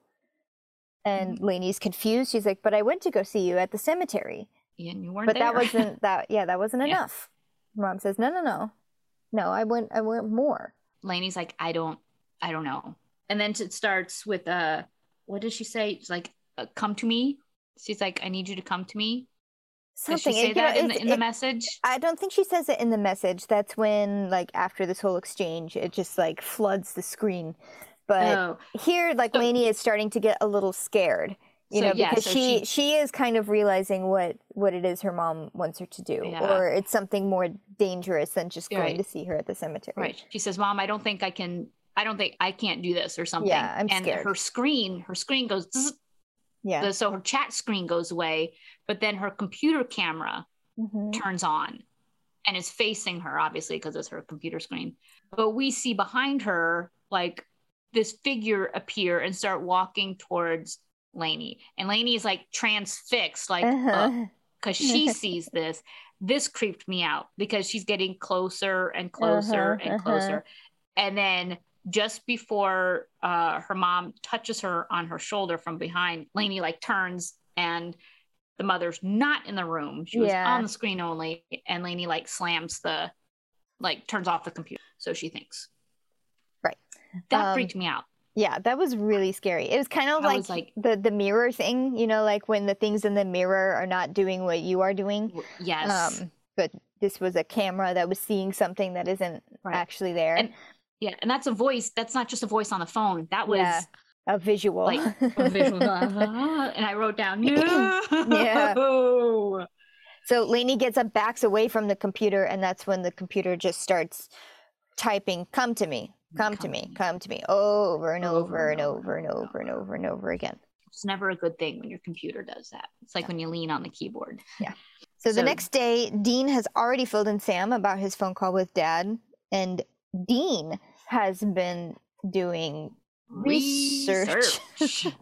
And Lainey's confused. She's like, But I went to go see you at the cemetery. And you weren't But there. that wasn't that, yeah, that wasn't Yeah. enough. Mom says, No, no, no. No, I went, I went more. Lainey's like, I don't, I don't know. And then it starts with, uh, what does she say? She's like, uh, come to me. She's like, I need you to come to me. Does Something. she say you know, that in the, in the message? I don't think she says it in the message. That's when, like, after this whole exchange, it just like floods the screen. But oh, here, like, So- Lainey is starting to get a little scared, you So, know, yeah, because so she, she- she is kind of realizing what what it is her mom wants her to do, Yeah. or it's something more dangerous than just going Right. to see her at the cemetery. right. She says, Mom, I don't think I can, I don't think I can't do this or something. Yeah, I'm and scared. her screen, her screen goes, Yeah. so her chat screen goes away, but then her computer camera Mhm. turns on and is facing her, obviously, because it's her computer screen. But we see behind her, like, this figure appear and start walking towards Lainey. And Lainey is like transfixed, like, Uh-huh. because she sees this. This creeped me out because she's getting closer and closer Uh-huh, and uh-huh. closer. And then just before uh, her mom touches her on her shoulder from behind, Lainey like turns and the mother's not in the room. She was Yeah. on the screen only, and Lainey like slams the, like turns off the computer. So she thinks. Right. That Um, freaked me out. Yeah, that was really scary. It was kind of like, was like- the the mirror thing, you know, like when the things in the mirror are not doing what you are doing. Yes. Um, but this was a camera that was seeing something that isn't Right. actually there. And yeah, and that's a voice. That's not just a voice on the phone. That was Yeah. a visual. like a visual, uh-huh, and I wrote down no. Yeah. so Lainey gets up, backs away from the computer, and that's when the computer just starts typing, "Come to me, come, to Come me, to me." come to me," over and over, and over and and over and over and over again. It's never a good thing when your computer does that. It's like when you lean on the keyboard. Yeah. So the next day, Dean has already filled in Sam about his phone call with Dad, and Dean has been doing research. Research.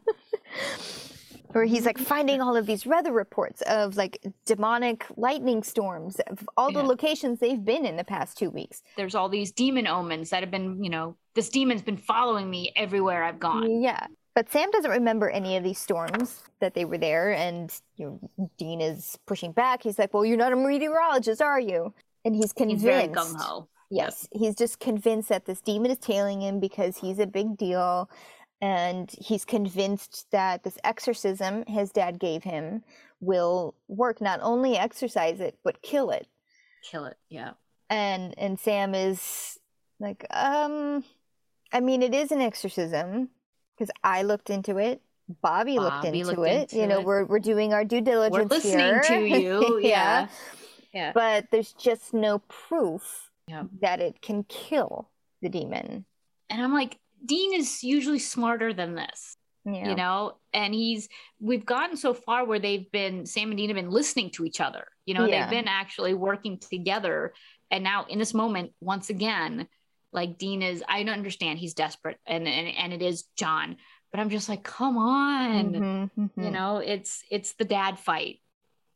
where he's like finding all of these weather reports of like demonic lightning storms of all the Yeah. locations they've been in the past two weeks. There's all these demon omens that have been, you know, this demon's been following me everywhere I've gone. Yeah. But Sam doesn't remember any of these storms that they were there, and you know, Dean is pushing back. He's like, "Well, you're not a meteorologist, are you?" And he's convinced. He's very gung ho. Yes, he's just convinced that this demon is tailing him because he's a big deal, and he's convinced that this exorcism his dad gave him will work. Not only exorcise it, but kill it. Kill it. Yeah. And and Sam is like, um, I mean, it is an exorcism because I looked into it. Bobby, looked, into, looked it. into You know, it. we're we're doing our due diligence We're listening here. to you. Yeah. Yeah. But there's just no proof Yeah. that it can kill the demon. And I'm like, Dean is usually smarter than this. Yeah. you know and he's we've gotten so far where they've been sam and dean have been listening to each other you know Yeah. they've been actually working together and now in this moment once again like dean is i don't understand he's desperate and and, and it is john but i'm just like come on Mhm, you mhm. know it's it's the dad fight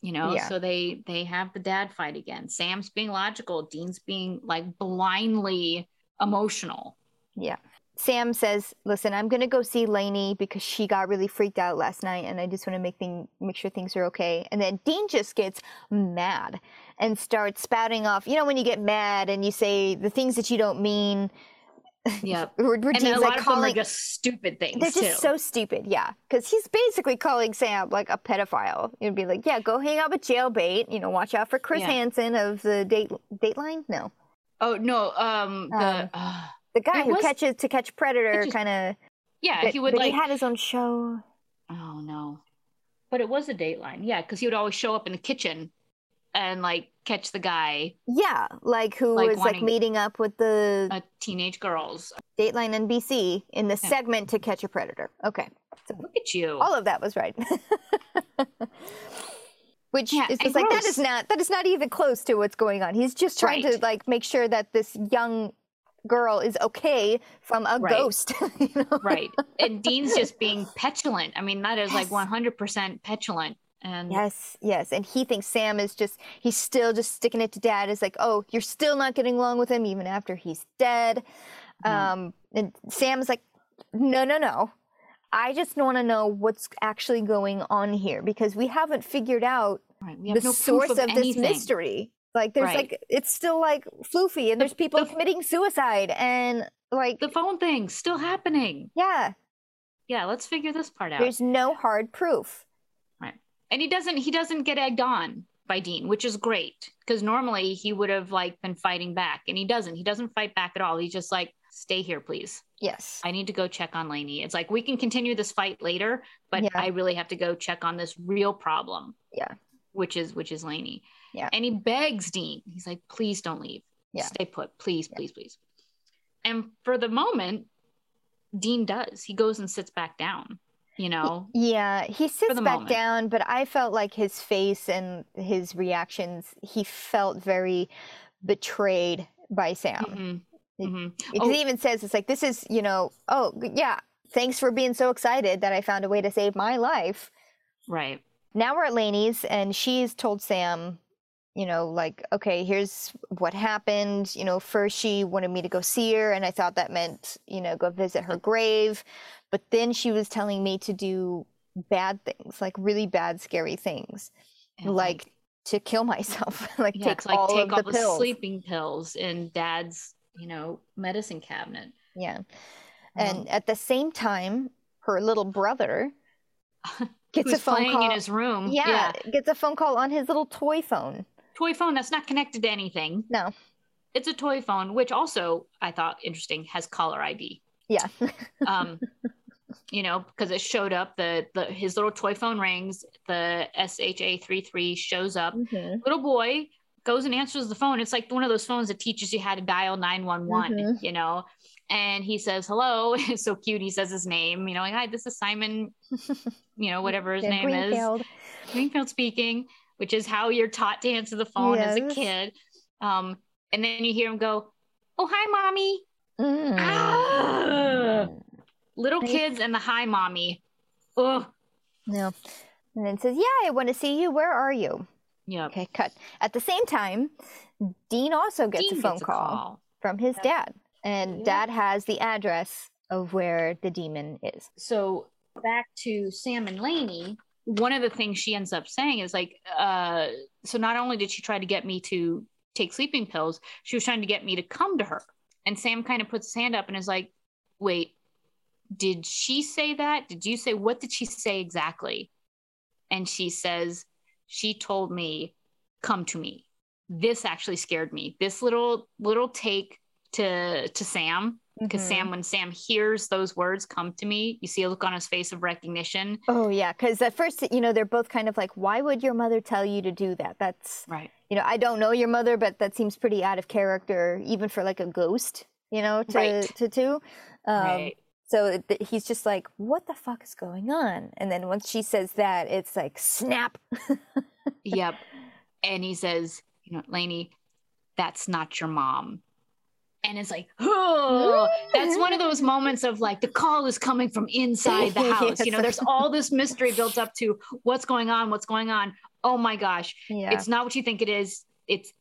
you know Yeah. so they they have the dad fight again sam's being logical dean's being like blindly emotional Yeah. Sam says, "Listen, I'm gonna go see Lainey because she got really freaked out last night, and I just want to make thing make sure things are okay." And then Dean just gets mad and starts spouting off. You know, when you get mad and you say the things that you don't mean. Yeah and a like lot of them are just stupid things they're just too so stupid, yeah. Because he's basically calling Sam like a pedophile. He'd be like, "Yeah, go hang out with jailbait. You know, watch out for Chris Yeah. Hansen of the date Dateline. No, Oh no, um, the Um, uh, the guy who was- catches to catch predator, kind of. yeah, But, he would but like. he had his own show. oh no, but it was a Dateline, yeah, because he would always show up in the kitchen and like catch the guy, Yeah, like who Like was like meeting up with the uh, teenage girls. Dateline NBC in the Yeah. segment to catch a predator. Okay, So Look at you. all of that was right. Which Yeah, is like that is not that is not even close to what's going on. He's just trying to like make sure that this young girl is okay from a Right. ghost. you know? right, and Dean's just being petulant. I mean, that is like one hundred percent petulant, and Yes, yes. And he thinks Sam is just, he's still just sticking it to dad. Is like, oh, you're still not getting along with him even after he's dead. Mhm. Um, and Sam's like, no, no, no. I just want to know what's actually going on here because we haven't figured out right, the no source of, of, this mystery. Like, there's Right. like, it's still like floofy and there's people the- committing suicide and like, The phone thing still happening. yeah, Yeah, let's figure this part out. there's no hard proof. And he doesn't he doesn't get egged on by Dean, which is great because normally he would have like been fighting back, and he doesn't. He doesn't fight back at all. He's just like, "Stay here, please. Yes. I need to go check on Lainey." It's like we can continue this fight later, but Yeah. I really have to go check on this real problem. Yeah. which is which is Lainey. Yeah. and he begs Dean. He's like, "Please don't leave. Yeah. Stay put, please, please, please." And for the moment, Dean does. He goes and sits back down. You know, Yeah, he sits back moment. down, but I felt like his face and his reactions, he felt very betrayed by Sam. Mhm. It- Mhm. Because Oh. he even says, it's like, this is, you know, oh, yeah, thanks for being so excited that I found a way to save my life. right. Now we're at Lainey's, and she's told Sam, you know, like, okay, here's what happened. You know, first she wanted me to go see her, and I thought that meant, you know, go visit her grave. But then she was telling me to do bad things, like really bad, scary things, And, like to kill myself, like yeah, take like all take all the the sleeping pills in Dad's, you know, medicine cabinet. Yeah. Um, And at the same time, her little brother gets a phone call. in his room? yeah, gets a phone call on his little toy phone. toy phone that's not connected to anything. No. It's a toy phone, which also I thought interesting has caller ID. Yeah. um you know because it showed up the, the his little toy phone rings the sha33 shows up. Mhm. little boy goes and answers the phone. It's like one of those phones that teaches you how to dial 911 Mhm. you know? And he says hello. It's so cute. He says his name you know like hi this is simon you know whatever his name is. Greenfield. greenfield speaking which is how you're taught to answer the phone as a kid. Um and then you hear him go oh hi mommy Mm. Ah! little kids and the hi mommy No. And then says, Yeah, I want to see you. Where are you? yeah Okay, cut. At the same time, Dean also gets Dean a phone gets call, from his Yeah. dad. And Yeah. dad has the address of where the demon is. So back to Sam and Lainey, one of the things she ends up saying is like, uh, so not only did she try to get me to take sleeping pills, she was trying to get me to come to her. And Sam kind of puts his hand up and is like, wait, did she say that? Did you say, what did she say exactly? And she says, she told me, come to me. This actually scared me. This little, little take to, to Sam because mm-hmm. Sam, when Sam hears those words come to me, you see a look on his face of recognition. Oh yeah, because at first, you know, they're both kind of like, "Why would your mother tell you to do that?" That's right. You know, I don't know your mother, but that seems pretty out of character, even for like a ghost. You know, to right. to do. Um, right. So th- he's just like, "What the fuck is going on?" And then once she says that, it's like, snap. yep. And he says, "You know, Lainey, that's not your mom." And it's like, oh, that's one of those moments of like the call is coming from inside the house. yes. You know, there's all this mystery built up to what's going on, what's going on. Oh my gosh, yeah. it's not what you think it is. It's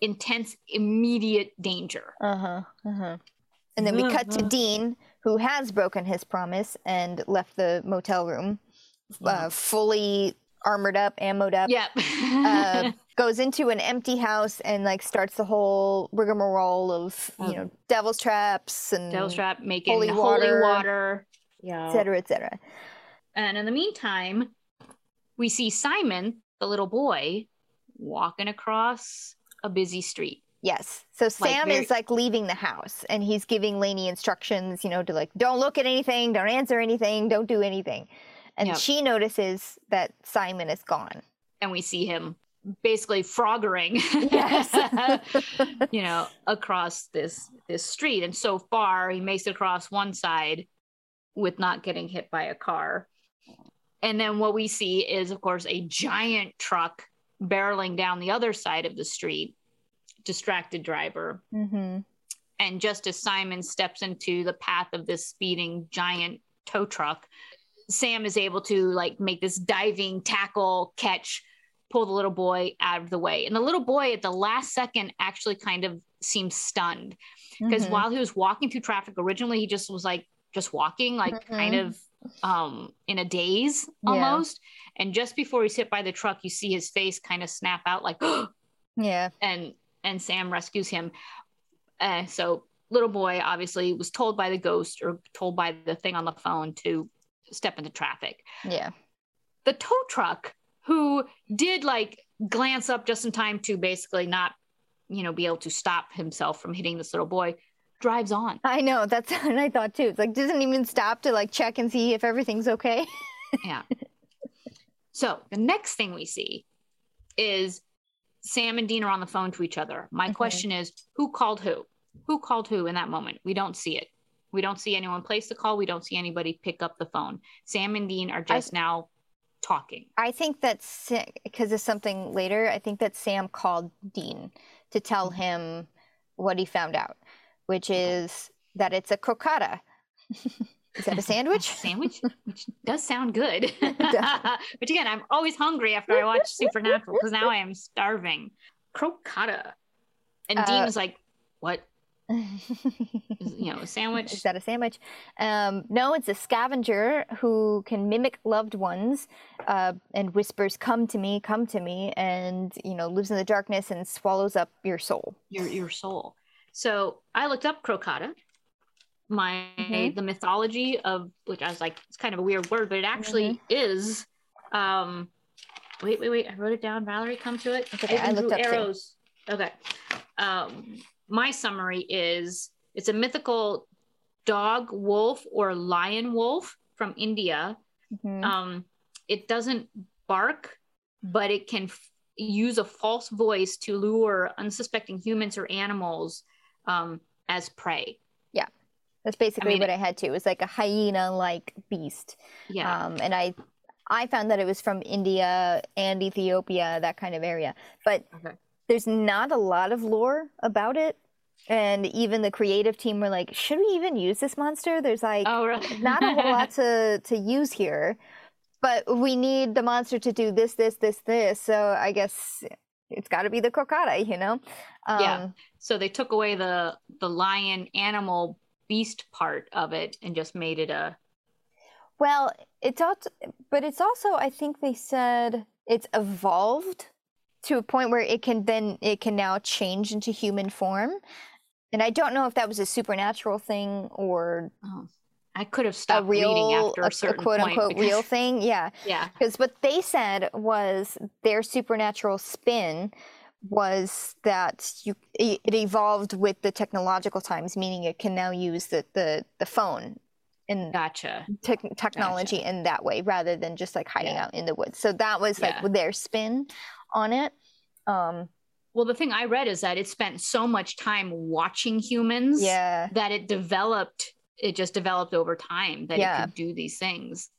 intense, immediate danger. Uh huh. Uh huh. And then we uh-huh. cut to uh-huh. Dean, who has broken his promise and left the motel room, uh, fully armored up, ammoed up. Yep. uh, goes into an empty house and like starts the whole rigmarole of you know devil's traps and devil's trap making holy water, holy water yeah, etc. etc. And in the meantime, we see Simon, the little boy, walking across a busy street. Yes. So Sam like very... is like leaving the house and he's giving Lainey instructions, you know, to like, don't look at anything, don't answer anything, don't do anything. And yep. she notices that Simon is gone. And we see him basically froggering yes. you know across this this street and so far he makes it across one side with not getting hit by a car and then what we see is of course a giant truck barreling down the other side of the street distracted driver mm-hmm. and just as simon steps into the path of this speeding giant tow truck sam is able to like make this diving tackle catch pull the little boy out of the way. And the little boy at the last second actually kind of seemed stunned because mm-hmm. while he was walking through traffic, originally he just was like just walking, like mm-hmm. kind of um in a daze almost. Yeah. And just before he's hit by the truck, you see his face kind of snap out like yeah. And and Sam rescues him. Uh, so little boy obviously was told by the ghost or told by the thing on the phone to step into traffic. Yeah. The tow truck who did like glance up just in time to basically not, you know, be able to stop himself from hitting this little boy, drives on. I know. That's what I thought too. It's like doesn't even stop to like check and see if everything's okay. yeah. So the next thing we see is Sam and Dean are on the phone to each other. My question is who called who? Who called who in that moment? We don't see it. We don't see anyone place the call. We don't see anybody pick up the phone. Sam and Dean are just I, now talking. I think that's because of something later. I think that Sam called Dean to tell mm-hmm. him what he found out, which is that it's a croqueta. is that a sandwich? a sandwich, which does sound good. but again, I'm always hungry after I watch Supernatural because now I am starving. Croqueta. And uh, Dean was like, "What? you know, a sandwich. Is that a sandwich? Um, no, it's a scavenger who can mimic loved ones uh, and whispers, "Come to me, come to me," and you know, lives in the darkness and swallows up your soul. Your your soul. So I looked up Crocotta, my mm-hmm. the mythology of which I was like, it's kind of a weird word, but it actually mm-hmm. is. Um, wait, wait, wait! I wrote it down. Valerie, come to it. Okay, I looked up arrows. Too. Okay. Um, my summary is it's a mythical dog wolf or lion wolf from India. Mm-hmm. Um, it doesn't bark, but it can f- use a false voice to lure unsuspecting humans or animals um, as prey. Yeah, that's basically I mean, what I had to. It was like a hyena-like beast. Yeah, um, and I I found that it was from India and Ethiopia, that kind of area. But okay there's not a lot of lore about it. And even the creative team were like, should we even use this monster? There's like oh, really? not a whole lot to, to use here. But we need the monster to do this, this, this, this. So I guess it's got to be the crocotta, you know? Um, yeah. So they took away the the lion animal beast part of it and just made it a Well, it's also, but it's also, I think they said it's evolved to a point where it can then, it can now change into human form. And I don't know if that was a supernatural thing or oh, I could have a stopped reading after a, a a certain quote point unquote because- real thing. Yeah. Yeah. Because what they said was their supernatural spin was that you it evolved with the technological times, meaning it can now use the the, the phone and Gotcha. tech technology in that way rather than just like hiding Yeah. out in the woods. So that was like Yeah. their spin on it. Um, Well, the thing I read is that it spent so much time watching humans yeah. that it developed. It just developed over time that Yeah. it could do these things.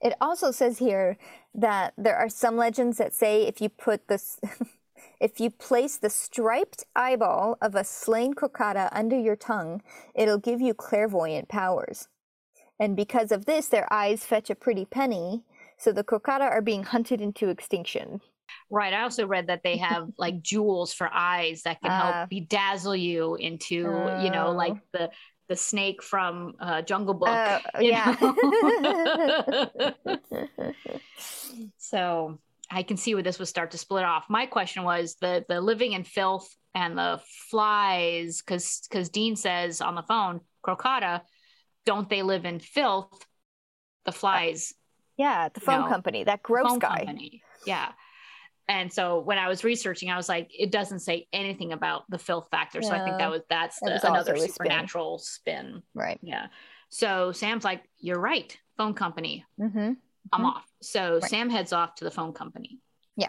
It also says here that there are some legends that say if you put this, if you place the striped eyeball of a slain crocotta under your tongue, it'll give you clairvoyant powers. And because of this, their eyes fetch a pretty penny. So the crocotta are being hunted into extinction. Right. I also read that they have like jewels for eyes that can Ah. help bedazzle you into, you know, like Oh. the the snake from uh, Jungle Book. Uh, yeah. so I can see where this would start to split off. My question was the the living in filth and the flies, because because Dean says on the phone, crocotta, don't they live in filth? The flies yeah, the phone No. company, that gross phone guy. company. Yeah. And so when I was researching, I was like, it doesn't say anything about the filth factor. So I think that was that's That the, was another a spin. supernatural spin. Right. Yeah. So Sam's like, you're right, phone company. Mm-hmm. I'm Mhm. off. So Right. Sam heads off to the phone company. Yeah.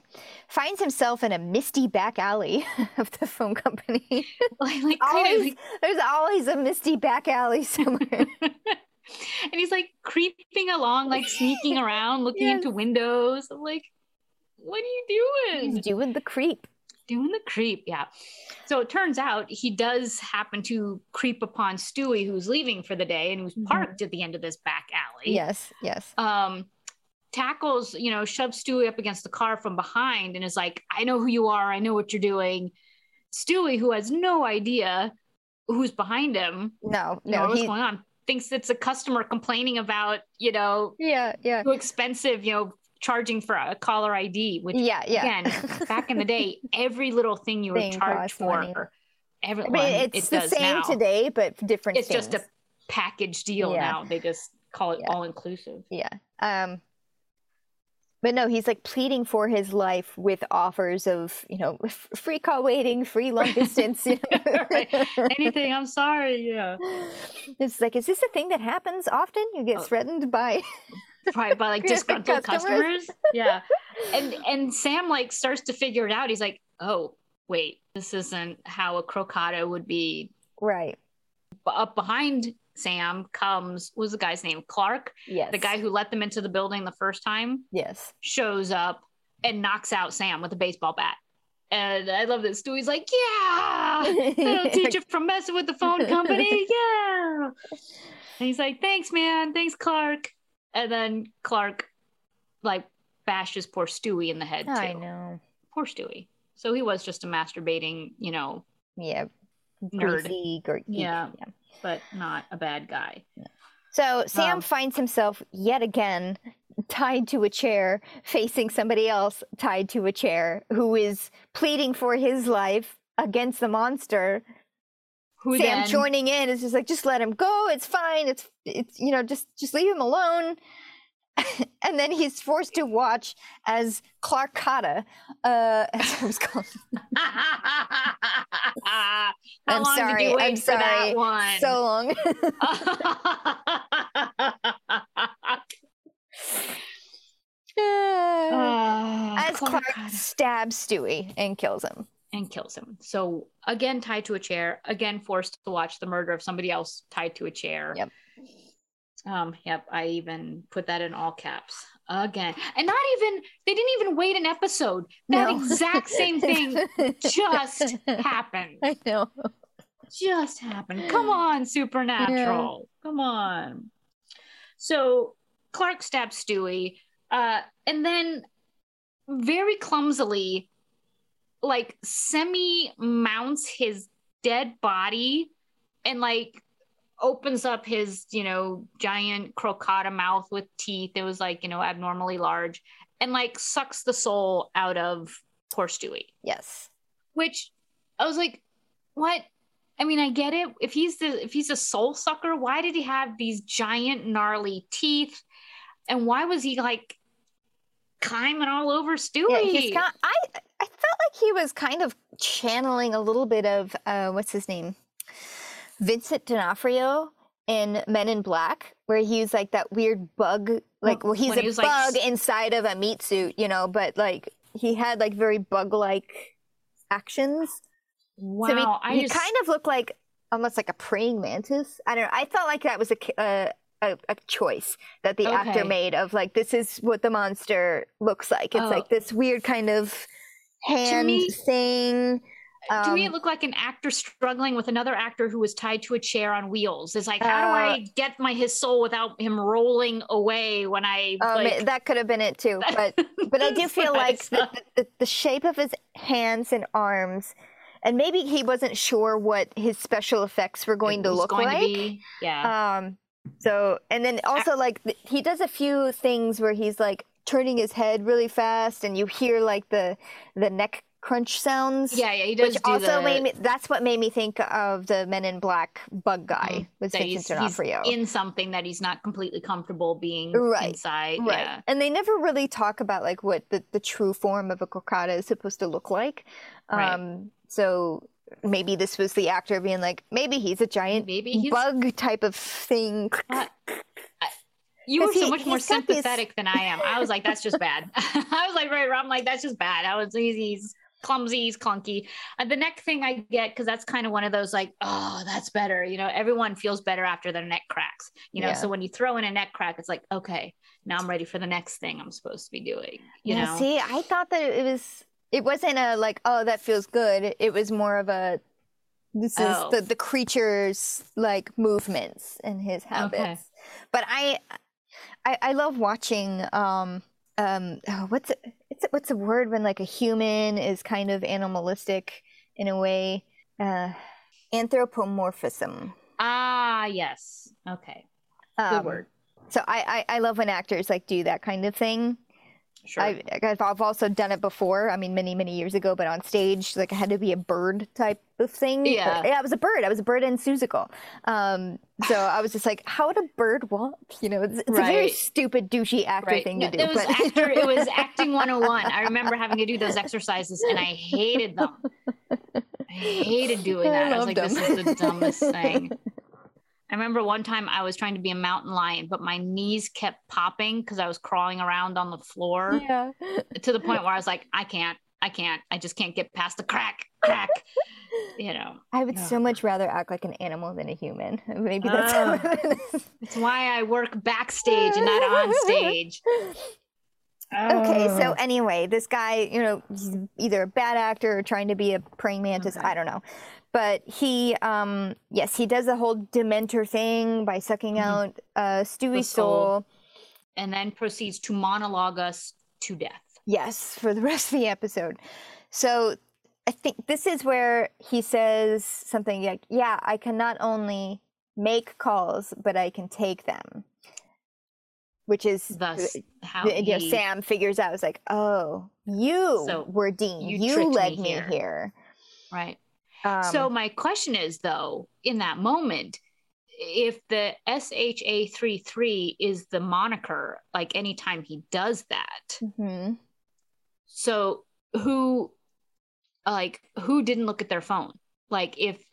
Finds himself in a misty back alley of the phone company. like, like, always, like- there's always a misty back alley somewhere. and he's like creeping along, like sneaking around, looking Yes. into windows. I'm like, what are you doing? He's doing the creep. doing the creep yeah so it turns out he does happen to creep upon stewie who's leaving for the day and who's Mhm. parked at the end of this back alley Yes, yes. um tackles you know shoves stewie up against the car from behind and is like i know who you are i know what you're doing stewie who has no idea who's behind him No, no. what's He, going on thinks it's a customer complaining about you know yeah, yeah. too expensive you know charging for a caller id which Yeah, yeah. again, back in the day, every little thing you were charged money. for, every, I mean, well, I mean, it's it the same now. today, but different It's just a package deal Yeah. now. They just call it Yeah. all inclusive. Yeah. Um, but no, he's like pleading for his life with offers of, you know, f- free call waiting, free long distance. you know. Right. Anything, I'm sorry. Yeah. It's like, is this a thing that happens often? You get Oh. threatened by. Probably by like disgruntled customers. customers. Yeah. And and Sam like starts to figure it out. He's like, oh, wait, this isn't how a crocotta would be. Right. But up behind Sam comes was the guy's name? Clark, Yes. the guy who let them into the building the first time. Yes. shows up and knocks out Sam with a baseball bat. And I love this. Stewie's like, yeah, don't teach you from messing with the phone company. Yeah. And he's like, thanks, man. Thanks, Clark. And then Clark like bashes poor Stewie in the head too. I know. Poor Stewie. So he was just a masturbating, you know, Yeah. Nerd. Greasy, gr- geek, Yeah. but not a bad guy. So Sam Um, finds himself yet again tied to a chair, facing somebody else tied to a chair who is pleading for his life against the monster. Who Sam then, joining in is just like, just let him go. It's fine. It's it's you know, just just leave him alone. and then he's forced to watch as Clark Cotta, uh, as it was called. How I'm long sorry, did you wait I'm for sorry. that one? So long. Ah, as Clark stabs Stewie and kills him. And kills him. So again, tied to a chair. Again, forced to watch the murder of somebody else tied to a chair. Yep. Um. Yep. I even put that in all caps again, and not even they didn't even wait an episode. That No. exact same thing just happened. I know. just happened. Come on, Supernatural. Come on. So Clark stabs Stewie, uh, and then very clumsily, like semi mounts his dead body and like opens up his, you know, giant crocotta mouth with teeth. It was like, you know, abnormally large and like sucks the soul out of poor Stewie. Yes. Which I was like, what? I mean, I get it. If he's the if he's a soul sucker, why did he have these giant gnarly teeth? And why was he like climbing all over Stewie? Yeah, he's got, I I felt like he was kind of channeling a little bit of uh, what's his name, Vincent D'Onofrio in Men in Black, where he's like that weird bug, like well, he's when a he bug like... inside of a meat suit, you know, but like he had like very bug-like actions. Wow, so he, I he just... kind of looked like almost like a praying mantis. I don't know. I felt like that was a uh, a, a, choice that the okay. actor made of like this is what the monster looks like. It's oh. like this weird kind of hand me, thing. Um, to me, it um, looked like an actor struggling with another actor who was tied to a chair on wheels. It's like, how uh, do I uh, get my his soul without him rolling away when I? Um, like... that could have been it too, but but I do feel like the, the, the shape of his hands and arms and maybe he wasn't sure what his special effects were going to look going like. To yeah. Um, so, and then also like he does a few things where he's like turning his head really fast, and you hear like the the neck crunch sounds. Yeah, yeah, he does. Which also the... made me. That's what made me think of the Men in Black bug guy mm-hmm. with that Vincent D'Onofrio. in something that he's not completely comfortable being right. inside. Right. Yeah. And they never really talk about like what the, the true form of a crocotta is supposed to look like. Um, right. So maybe this was the actor being like, maybe he's a giant maybe he's... bug type of thing. Uh, you were so he, much more sympathetic than I am. I was like, that's just bad. I was like, right, I'm like, that's just bad. I was he's, he's clumsy, he's clunky. And the neck thing I get because that's kind of one of those like, oh, that's better. You know, everyone feels better after their neck cracks. You know, yeah. so when you throw in a neck crack, it's like, okay, now I'm ready for the next thing I'm supposed to be doing. You yeah, know, see, I thought that it was it wasn't a like oh that feels good it was more of a this is oh. the the creature's like movements and his habits okay. but I, I i love watching um um oh, what's it it's what's the word when like a human is kind of animalistic in a way uh anthropomorphism ah yes okay good um, word so I, I i love when actors like do that kind of thing Sure. I, have also done it before. I mean, many, many years ago, but on stage, like I had to be a bird type of thing. Yeah. yeah, I was a bird. I was a bird in Seussical. Um, so I was just like, how would a bird walk? You know, it's, it's right. a very stupid, douchey actor right. thing to do. It was, but... actor, it was acting 101. I remember having to do those exercises and I hated them. I hated doing that. I, I was like, them. this is the dumbest thing. I remember one time I was trying to be a mountain lion, but my knees kept popping because I was crawling around on the floor. Yeah. To the point where I was like, I can't, I can't, I just can't get past the crack, crack. You know. I would so much rather act like an animal than a human. Maybe that's uh, It's why I work backstage and not on stage. Okay, so anyway, this guy, you know, he's either a bad actor or trying to be a praying mantis. Okay. I don't know but he um yes he does the whole dementor thing by sucking mm-hmm. out uh stewie's soul. soul and then proceeds to monologue us to death yes for the rest of the episode so i think this is where he says something like yeah i can not only make calls but i can take them which is thus how you know, sam figures out it's like oh you so were dean you, you led me, me here. here right um, so my question is though, in that moment, if the SHA33 is the moniker, like anytime he does that, mm-hmm. so who, like, who didn't look at their phone? Like, if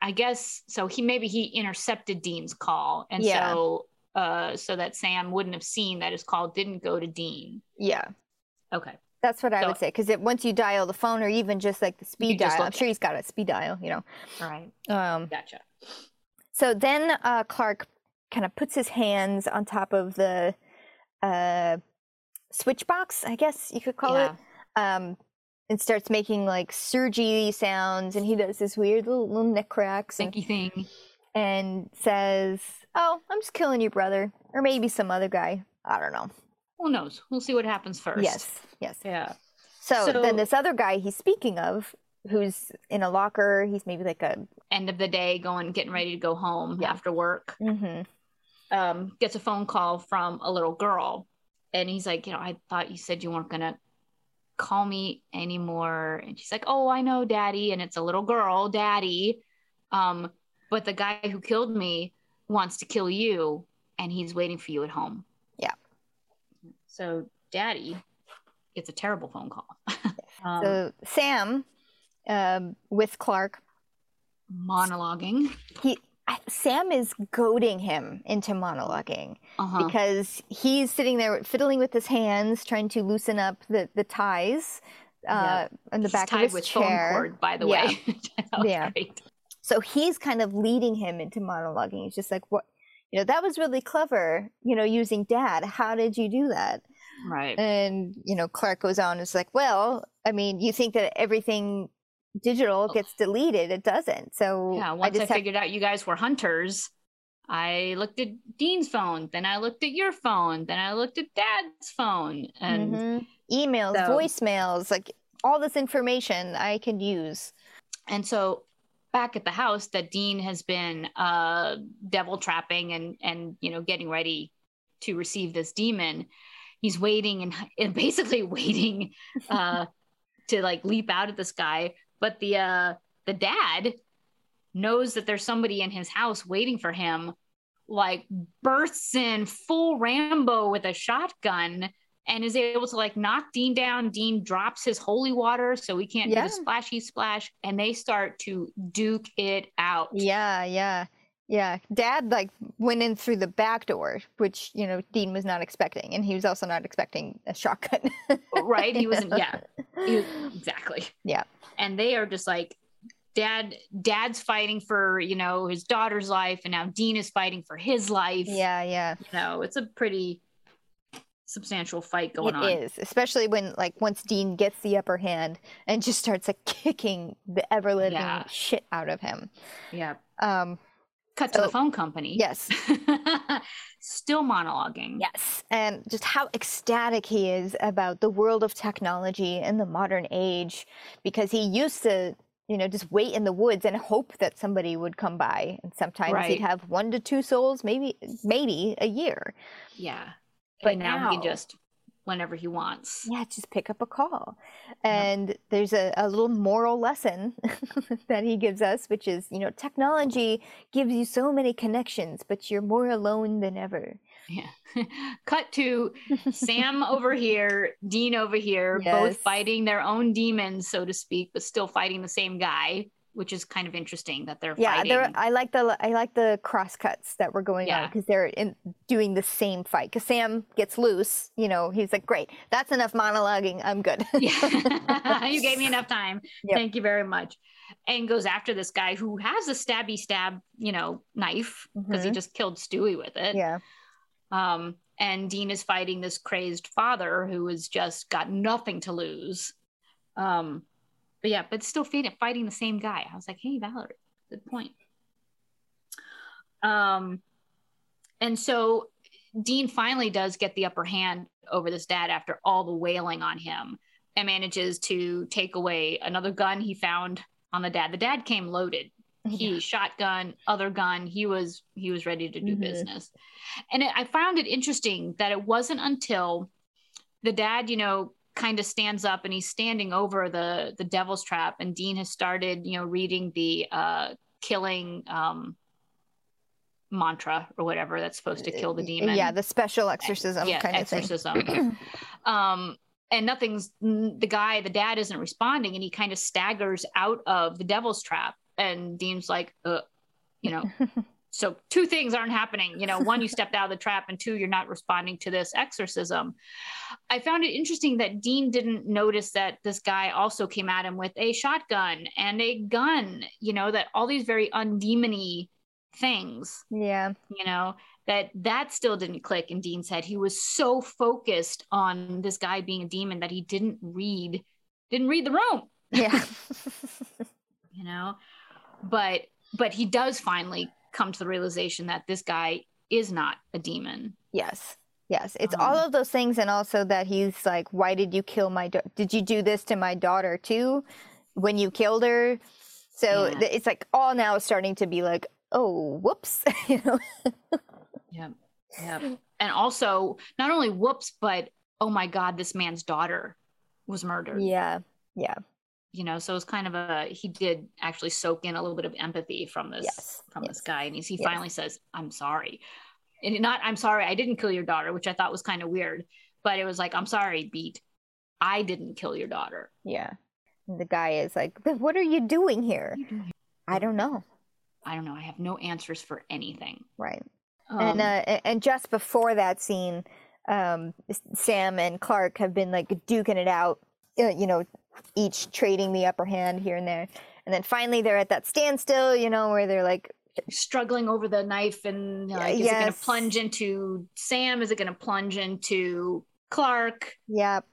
I guess so, he maybe he intercepted Dean's call, and yeah. so, uh, so that Sam wouldn't have seen that his call didn't go to Dean. Yeah. Okay. That's what I would say because once you dial the phone or even just like the speed dial, I'm sure he's got a speed dial, you know. All right. Um, gotcha. So then uh, Clark kind of puts his hands on top of the uh, switch box, I guess you could call yeah. it, um, and starts making like surgy sounds, and he does this weird little, little neck cracks, and, thing, and says, "Oh, I'm just killing your brother, or maybe some other guy. I don't know." Who knows? We'll see what happens first. Yes. Yes. Yeah. So, so then this other guy he's speaking of, who's in a locker. He's maybe like a end of the day, going getting ready to go home Yeah. after work. mhm. Um, gets a phone call from a little girl, and he's like, you know, I thought you said you weren't gonna call me anymore. And she's like, Oh, I know, Daddy. And it's a little girl, Daddy. Um, but the guy who killed me wants to kill you, and he's waiting for you at home. Yeah. So Daddy gets a terrible phone call. um, so Sam um, with Clark, monologuing. he Sam is goading him into monologuing Uh-huh. because he's sitting there fiddling with his hands, trying to loosen up the the ties uh, on the He's back tied of his with chair. phone cord, by the Yeah. way. Yeah. great. So he's kind of leading him into monologuing. He's just like, "What? You know, that was really clever. You know, using Dad. How did you do that?" Right. And you know, Clark goes on. It's like, well, I mean, you think that everything digital gets deleted? It doesn't. So Oh. yeah. I Once I, just have figured out you guys were hunters, I looked at Dean's phone, then I looked at your phone, then I looked at Dad's phone, and Mhm. emails, So- voicemails, like all this information I can use. and so back at the house that Dean has been uh devil trapping and and you know getting ready to receive this demon. He's waiting and, and basically waiting uh to like leap out at this guy, but the uh the dad knows that there's somebody in his house waiting for him like bursts in full rambo with a shotgun and is able to like knock dean down. Dean drops his holy water so he can't do Yeah. the splashy splash and they start to duke it out. Yeah, yeah, yeah. Dad like went in through the back door, which you know Dean was not expecting, and he was also not expecting a shotgun. right he wasn't yeah he was, exactly Yeah. and they are just like dad dad's fighting for you know his daughter's life and now dean is fighting for his life Yeah, yeah. you know it's a pretty substantial fight going It on It is, especially when like once Dean gets the upper hand and just starts like kicking the ever living Yeah. shit out of him. yeah Um, cut to Oh, the phone company yes, still monologuing yes, and just how ecstatic he is about the world of technology and the modern age, because he used to. You know, just wait in the woods and hope that somebody would come by. And sometimes Right. he'd have one to two souls, maybe, maybe a year. yeah But and now, he now- can just whenever he wants Yeah, just pick up a call. And there's a, a little moral lesson that he gives us, which is, you know, technology gives you so many connections, but you're more alone than ever. Yeah. Cut to Sam over here, Dean over here, Yes. both fighting their own demons, so to speak, but still fighting the same guy, which is kind of interesting that they're Yeah, fighting. there. I like the I like the cross cuts that were going on Yeah. because they're in, doing the same fight. Because Sam gets loose, you know, he's like, "Great, that's enough monologuing. I'm good." yeah. you gave me enough time. Yep. Thank you very much. And goes after this guy who has a stabby stab, you know, knife because he Mhm. just killed Stewie with it. yeah, Um, and Dean is fighting this crazed father who has just got nothing to lose. Um, but yeah, but still fighting, fighting the same guy. I was like, hey, Valerie, good point. Um, and so Dean finally does get the upper hand over this dad after all the wailing on him and manages to take away another gun he found on the dad. The dad came loaded he shotgun other gun he was he was ready to do Mhm. business and it, i found it interesting that it wasn't until the dad you know kind of stands up and he's standing over the the devil's trap and dean has started you know reading the uh killing um mantra or whatever that's supposed to kill the demon yeah, the special exorcism yeah, kind of thing. exorcism. um, and nothing's the guy, the dad isn't responding, and he kind of staggers out of the devil's trap. And Dean's like, uh, you know, so two things aren't happening. You know, one, you stepped out of the trap, and two, you're not responding to this exorcism. I found it interesting that Dean didn't notice that this guy also came at him with a shotgun and a gun. You know, that all these very undemony things yeah, you know that that still didn't click in dean's head he was so focused on this guy being a demon that he didn't read didn't read the room yeah. you know but but he does finally come to the realization that this guy is not a demon Yes. Yes. It's all Um, of those things. And also that he's like, why did you kill my, da- did you do this to my daughter too? when you killed her. So Yeah. th- it's like all now starting to be like, oh, whoops. you know? Yeah. Yeah. And also, not only whoops, but oh my God, this man's daughter was murdered. Yeah. Yeah. You know, so it's kind of a, he did actually soak in a little bit of empathy from this, Yes, from this guy. And he's, he yes. finally says, I'm sorry. And not, I'm sorry, I didn't kill your daughter, which I thought was kind of weird. But it was like, I'm sorry, Beat. I didn't kill your daughter. Yeah. And the guy is like, but what are you doing here? I don't know. I don't know. I have no answers for anything. Right. Um, and uh, and just before that scene, um, Sam and Clark have been like duking it out, uh, you know, each trading the upper hand here and there, and then finally they're at that standstill, you know, where they're like, struggling over the knife and like, is it going to plunge into Sam? Is it going to plunge into Clark? "Yep,"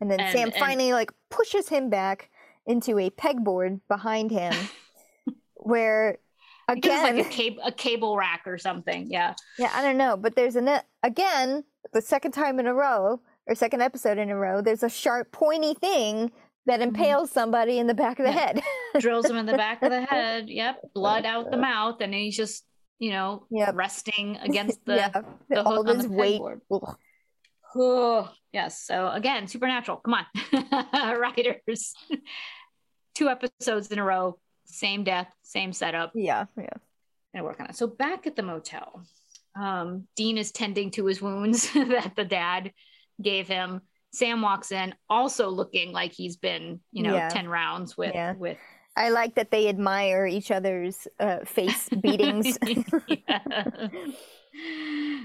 and then And- Sam and- finally like pushes him back into a pegboard behind him, where again, like a cable, a cable rack or something. Yeah. Yeah, I don't know, but there's an again the second time in a row or second episode in a row. There's a sharp, pointy thing that impales somebody in the back of the Mm-hmm. Yeah. head. Drills him in the back of the head. Yep. Blood out the mouth. And he's just, you know, Yep. resting against the, yeah, the all hook on this the weight. pegboard. Ugh. Oh, yes. So again, supernatural. Come on, writers. Two episodes in a row, same death, same setup. Yeah, yeah, gonna work on it. So back at the motel, um, Dean is tending to his wounds that the dad gave him. Sam walks in, also looking like he's been, you know, Yeah. ten rounds with Yeah. with. I like that they admire each other's uh, face beatings.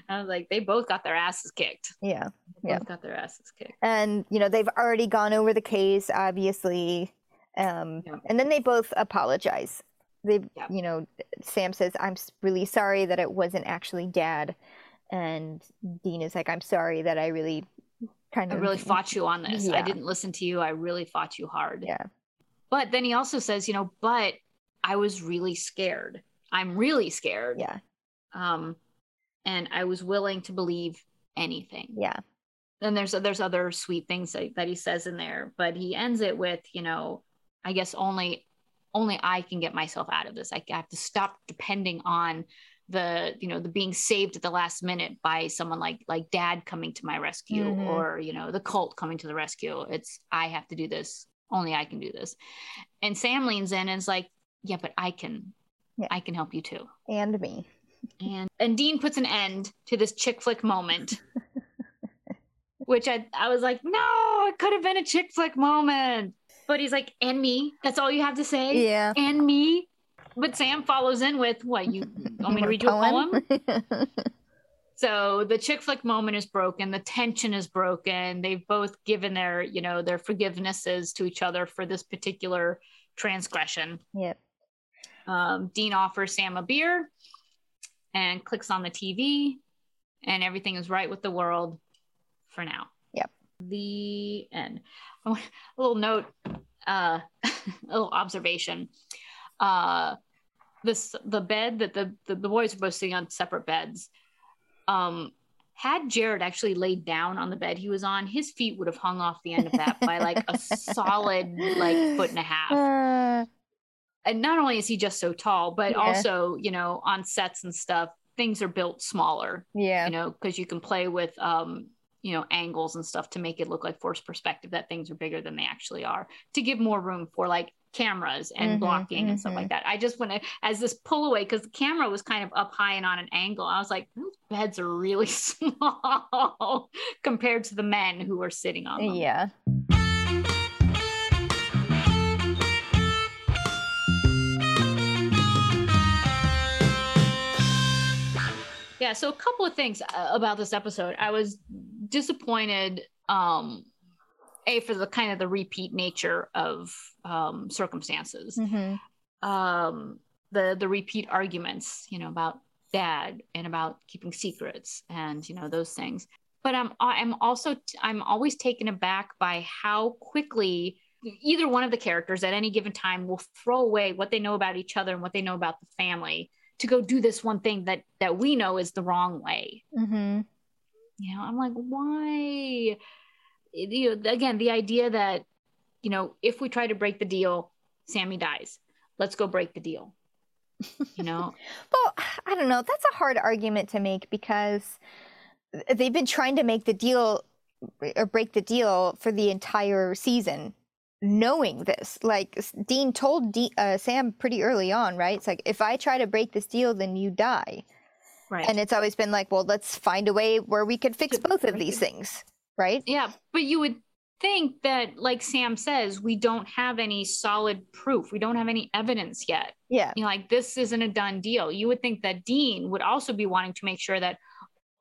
I was like, they both got their asses kicked. yeah, They Yeah. Both got their asses kicked. and you know they've already gone over the case, obviously, um, Yeah. and then they both apologize. They, Yeah. you know, Sam says, "I'm really sorry that it wasn't actually Dad," and Dean is like, "I'm sorry that I really kind I of really fought you on this. I didn't listen to you. I really fought you hard. Yeah, But then he also says, you know, but I was really scared. I'm really scared. yeah, um, and I was willing to believe anything. yeah, And there's there's other sweet things that, that he says in there, but he ends it with, you know, I guess only only I can get myself out of this. I have to stop depending on the you know the being saved at the last minute by someone like like dad coming to my rescue Mhm. or you know the Colt coming to the rescue it's i have to do this only i can do this and sam leans in and is like yeah but i can Yeah. i can help you too and me. and and Dean puts an end to this chick flick moment. which I I was like, no, it could have been a chick flick moment. But he's like, and me. That's all you have to say. Yeah. And me. But Sam follows in with what you want me to read you a poem? So the chick flick moment is broken. The tension is broken. They've both given their, you know, their forgivenesses to each other for this particular transgression. yeah. Um, Dean offers Sam a beer and clicks on the TV, and everything is right with the world for now. Yep. The end. A little note, uh, a little observation. Uh, this the bed that the, the the boys were both sitting on separate beds. Um, had Jared actually laid down on the bed he was on, his feet would have hung off the end of that by like a solid like foot and a half Uh, and not only is he just so tall, but Yeah. also, you know, on sets and stuff, things are built smaller, yeah. you know, because you can play with, um, you know, angles and stuff to make it look like forced perspective that things are bigger than they actually are to give more room for like cameras and Mhm, blocking and stuff mhm. like that. I just want to, as this pull away, because the camera was kind of up high and on an angle, I was like, those beds are really small compared to the men who are sitting on them. Yeah. Yeah, so a couple of things uh, about this episode. I was disappointed um a for the kind of the repeat nature of um circumstances. hmm Um the the repeat arguments, you know, about dad and about keeping secrets and you know those things. But I'm I'm also I'm always taken aback by how quickly either one of the characters at any given time will throw away what they know about each other and what they know about the family to go do this one thing that that we know is the wrong way mm-hmm. you know i'm like why you know again the idea that you know if we try to break the deal Sammy dies. Let's go break the deal. You know? well, I don't know. That's a hard argument to make because they've been trying to make the deal or break the deal for the entire season knowing this like dean told D, uh, sam pretty early on right it's like if i try to break this deal then you die right and it's always been like well let's find a way where we can fix both of these things right yeah but you would think that like sam says we don't have any solid proof we don't have any evidence yet yeah you know like this isn't a done deal you would think that dean would also be wanting to make sure that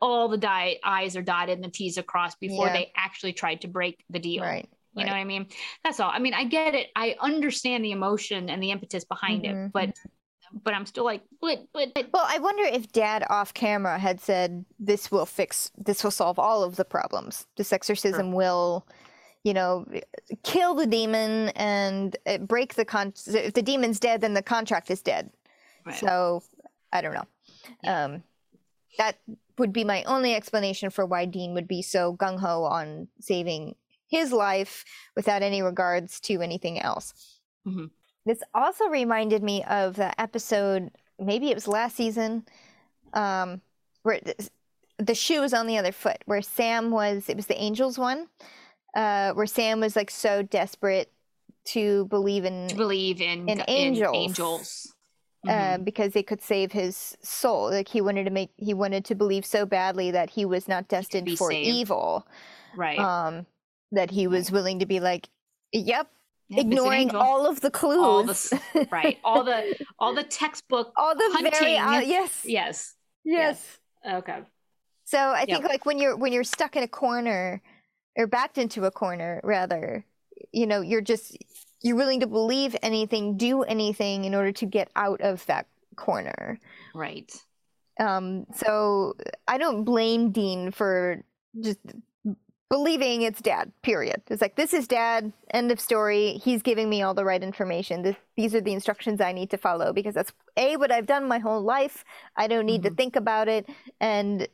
all the di- i's are dotted and the t's are crossed before Yeah. they actually tried to break the deal right You know what I mean? That's all. I mean, I get it. I understand the emotion and the impetus behind Mhm, it, but but I'm still like, but but, but well i wonder if dad off camera had said this will fix this will solve all of the problems this exorcism will you know kill the demon and uh, break the con if the demon's dead then the contract is dead right. So I don't know. Um, that would be my only explanation for why Dean would be so gung ho on saving his life without any regards to anything else. Mhm. This also reminded me of the episode, maybe it was last season, um, where the shoe was on the other foot, where Sam was, it was the Angels one, uh, where Sam was like so desperate to believe in to believe in In in angels. angels. uh, Mhm. because they could save his soul. Like he wanted to make, he wanted to believe so badly that he was not destined for saved. evil. right. Um, that he was willing to be like, "Yep," An ignoring all of the clues, All the right. All the all the textbook. all the very hunting. uh, yes, Yes. yes. Okay. So I think Yep. like when you're when you're stuck in a corner or backed into a corner, rather, you know, you're just you're willing to believe anything, do anything in order to get out of that corner. Right. Um, so I don't blame Dean for just believing it's dad, period. It's like, this is dad, end of story. He's giving me all the right information. This, these are the instructions I need to follow because that's A, what I've done my whole life. I don't need to Mhm. think about it. And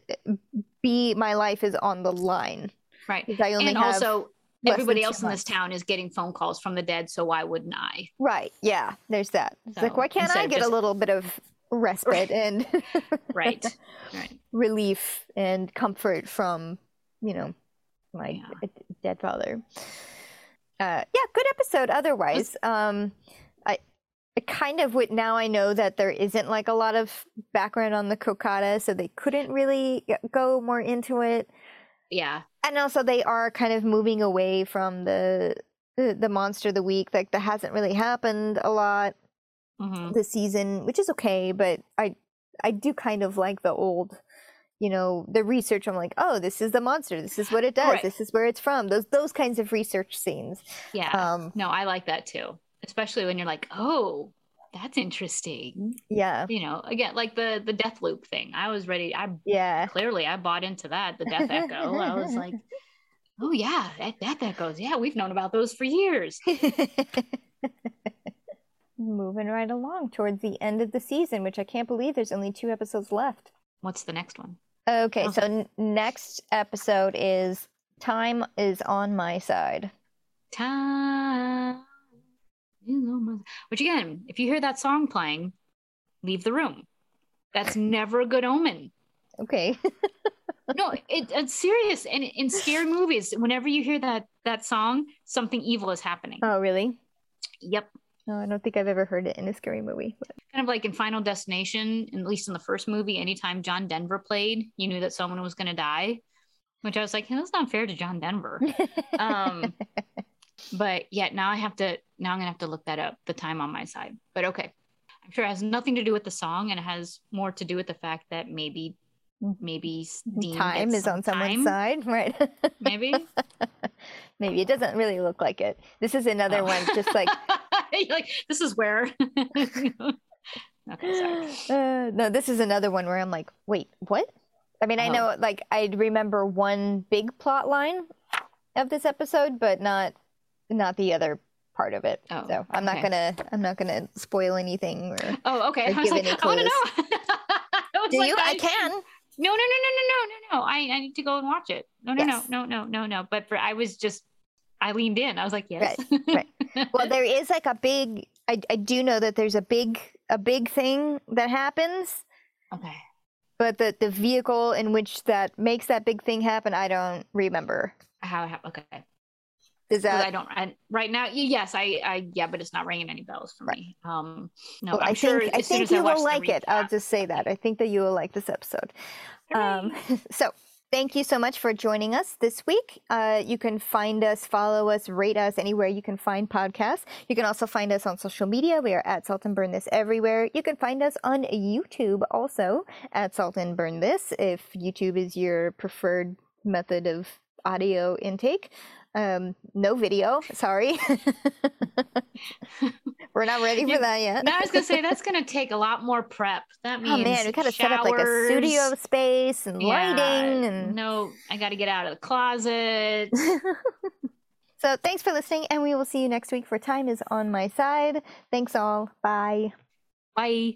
B, my life is on the line. Right. 'Cause I only And have also everybody else in this town is getting phone calls from the dead, so why wouldn't I? Right. Yeah, there's that. It's like, why can't I get a little bit of respite and Right. right. relief and comfort from, you know, my Yeah. dead father. Uh, yeah, good episode. Otherwise, um, I, I kind of would now. I know that there isn't like a lot of background on the Crocotta, so they couldn't really go more into it. Yeah. And also, they are kind of moving away from the the, the monster of the week. Like that hasn't really happened a lot hmm this season, which is okay, but I I do kind of like the old, you know, the research. I'm like, oh, this is the monster. This is what it does. Right. This is where it's from. Those those kinds of research scenes. Yeah. Um, no, I like that too. Especially when you're like, oh, that's interesting. yeah, You know, again, like the the death loop thing. I was ready. I yeah, clearly I bought into that. The death echo. I was like, oh yeah, that death echoes. Yeah, we've known about those for years. Moving right along towards the end of the season, which I can't believe there's only two episodes left. What's the next one? Okay, Oh. so n- next episode is time is on my side. Time. is on my- Which again, if you hear that song playing, leave the room. That's never a good omen. Okay. no, it, it's serious. And in scary movies, whenever you hear that that song, something evil is happening. oh, really? Yep. No, I don't think I've ever heard it in a scary movie. but- Kind of like in Final Destination, at least in the first movie, anytime John Denver played, you knew that someone was going to die. Which I was like, hey, that's not fair to John Denver. Um, but yeah, now I have to. Now I'm gonna have to look that up. The time on my side. But okay, I'm sure it has nothing to do with the song, and it has more to do with the fact that maybe, maybe Dean time is on someone's time, side, right? Maybe. Maybe it doesn't really look like it. This is another Oh. one, just like like this is where. okay, sorry. uh, no, this is another one where I'm like, wait, what? I mean, I Oh. know, like, I remember one big plot line of this episode, but not not the other part of it. Oh, so I'm not gonna I'm not gonna spoil anything. Or Oh, okay. I was like, I want to know. I do like, you? I can. No, no, no, no, no, no, no, no. I, I need to go and watch it. No, no, Yes. no, no, no, no, no. But for I was just, I leaned in. I was like, yes. right. Well, there is like a big I, I do know that there's a big a big thing that happens. Okay. But the the vehicle in which that makes that big thing happen, I don't remember. How? how okay. Is that I don't I, right now? Yes, I, I yeah, but it's not ringing any bells for right. me. Um, no, well, I'm I sure. Think, I think you will like it. I'll just say that. I think that you will like this episode. Um, so thank you so much for joining us this week. Uh, you can find us, follow us, rate us anywhere you can find podcasts. You can also find us on social media. We are at Salt and Burn This everywhere. You can find us on YouTube also at Salt and Burn This if YouTube is your preferred method of audio intake. Um, no video. Sorry. We're not ready for that yet. no, I was gonna say that's gonna take a lot more prep. That means oh man, we gotta showers. set up like a studio space and Yeah, lighting and No, I gotta get out of the closet. so thanks for listening, and we will see you next week for Time is on My Side. Thanks all. Bye. Bye.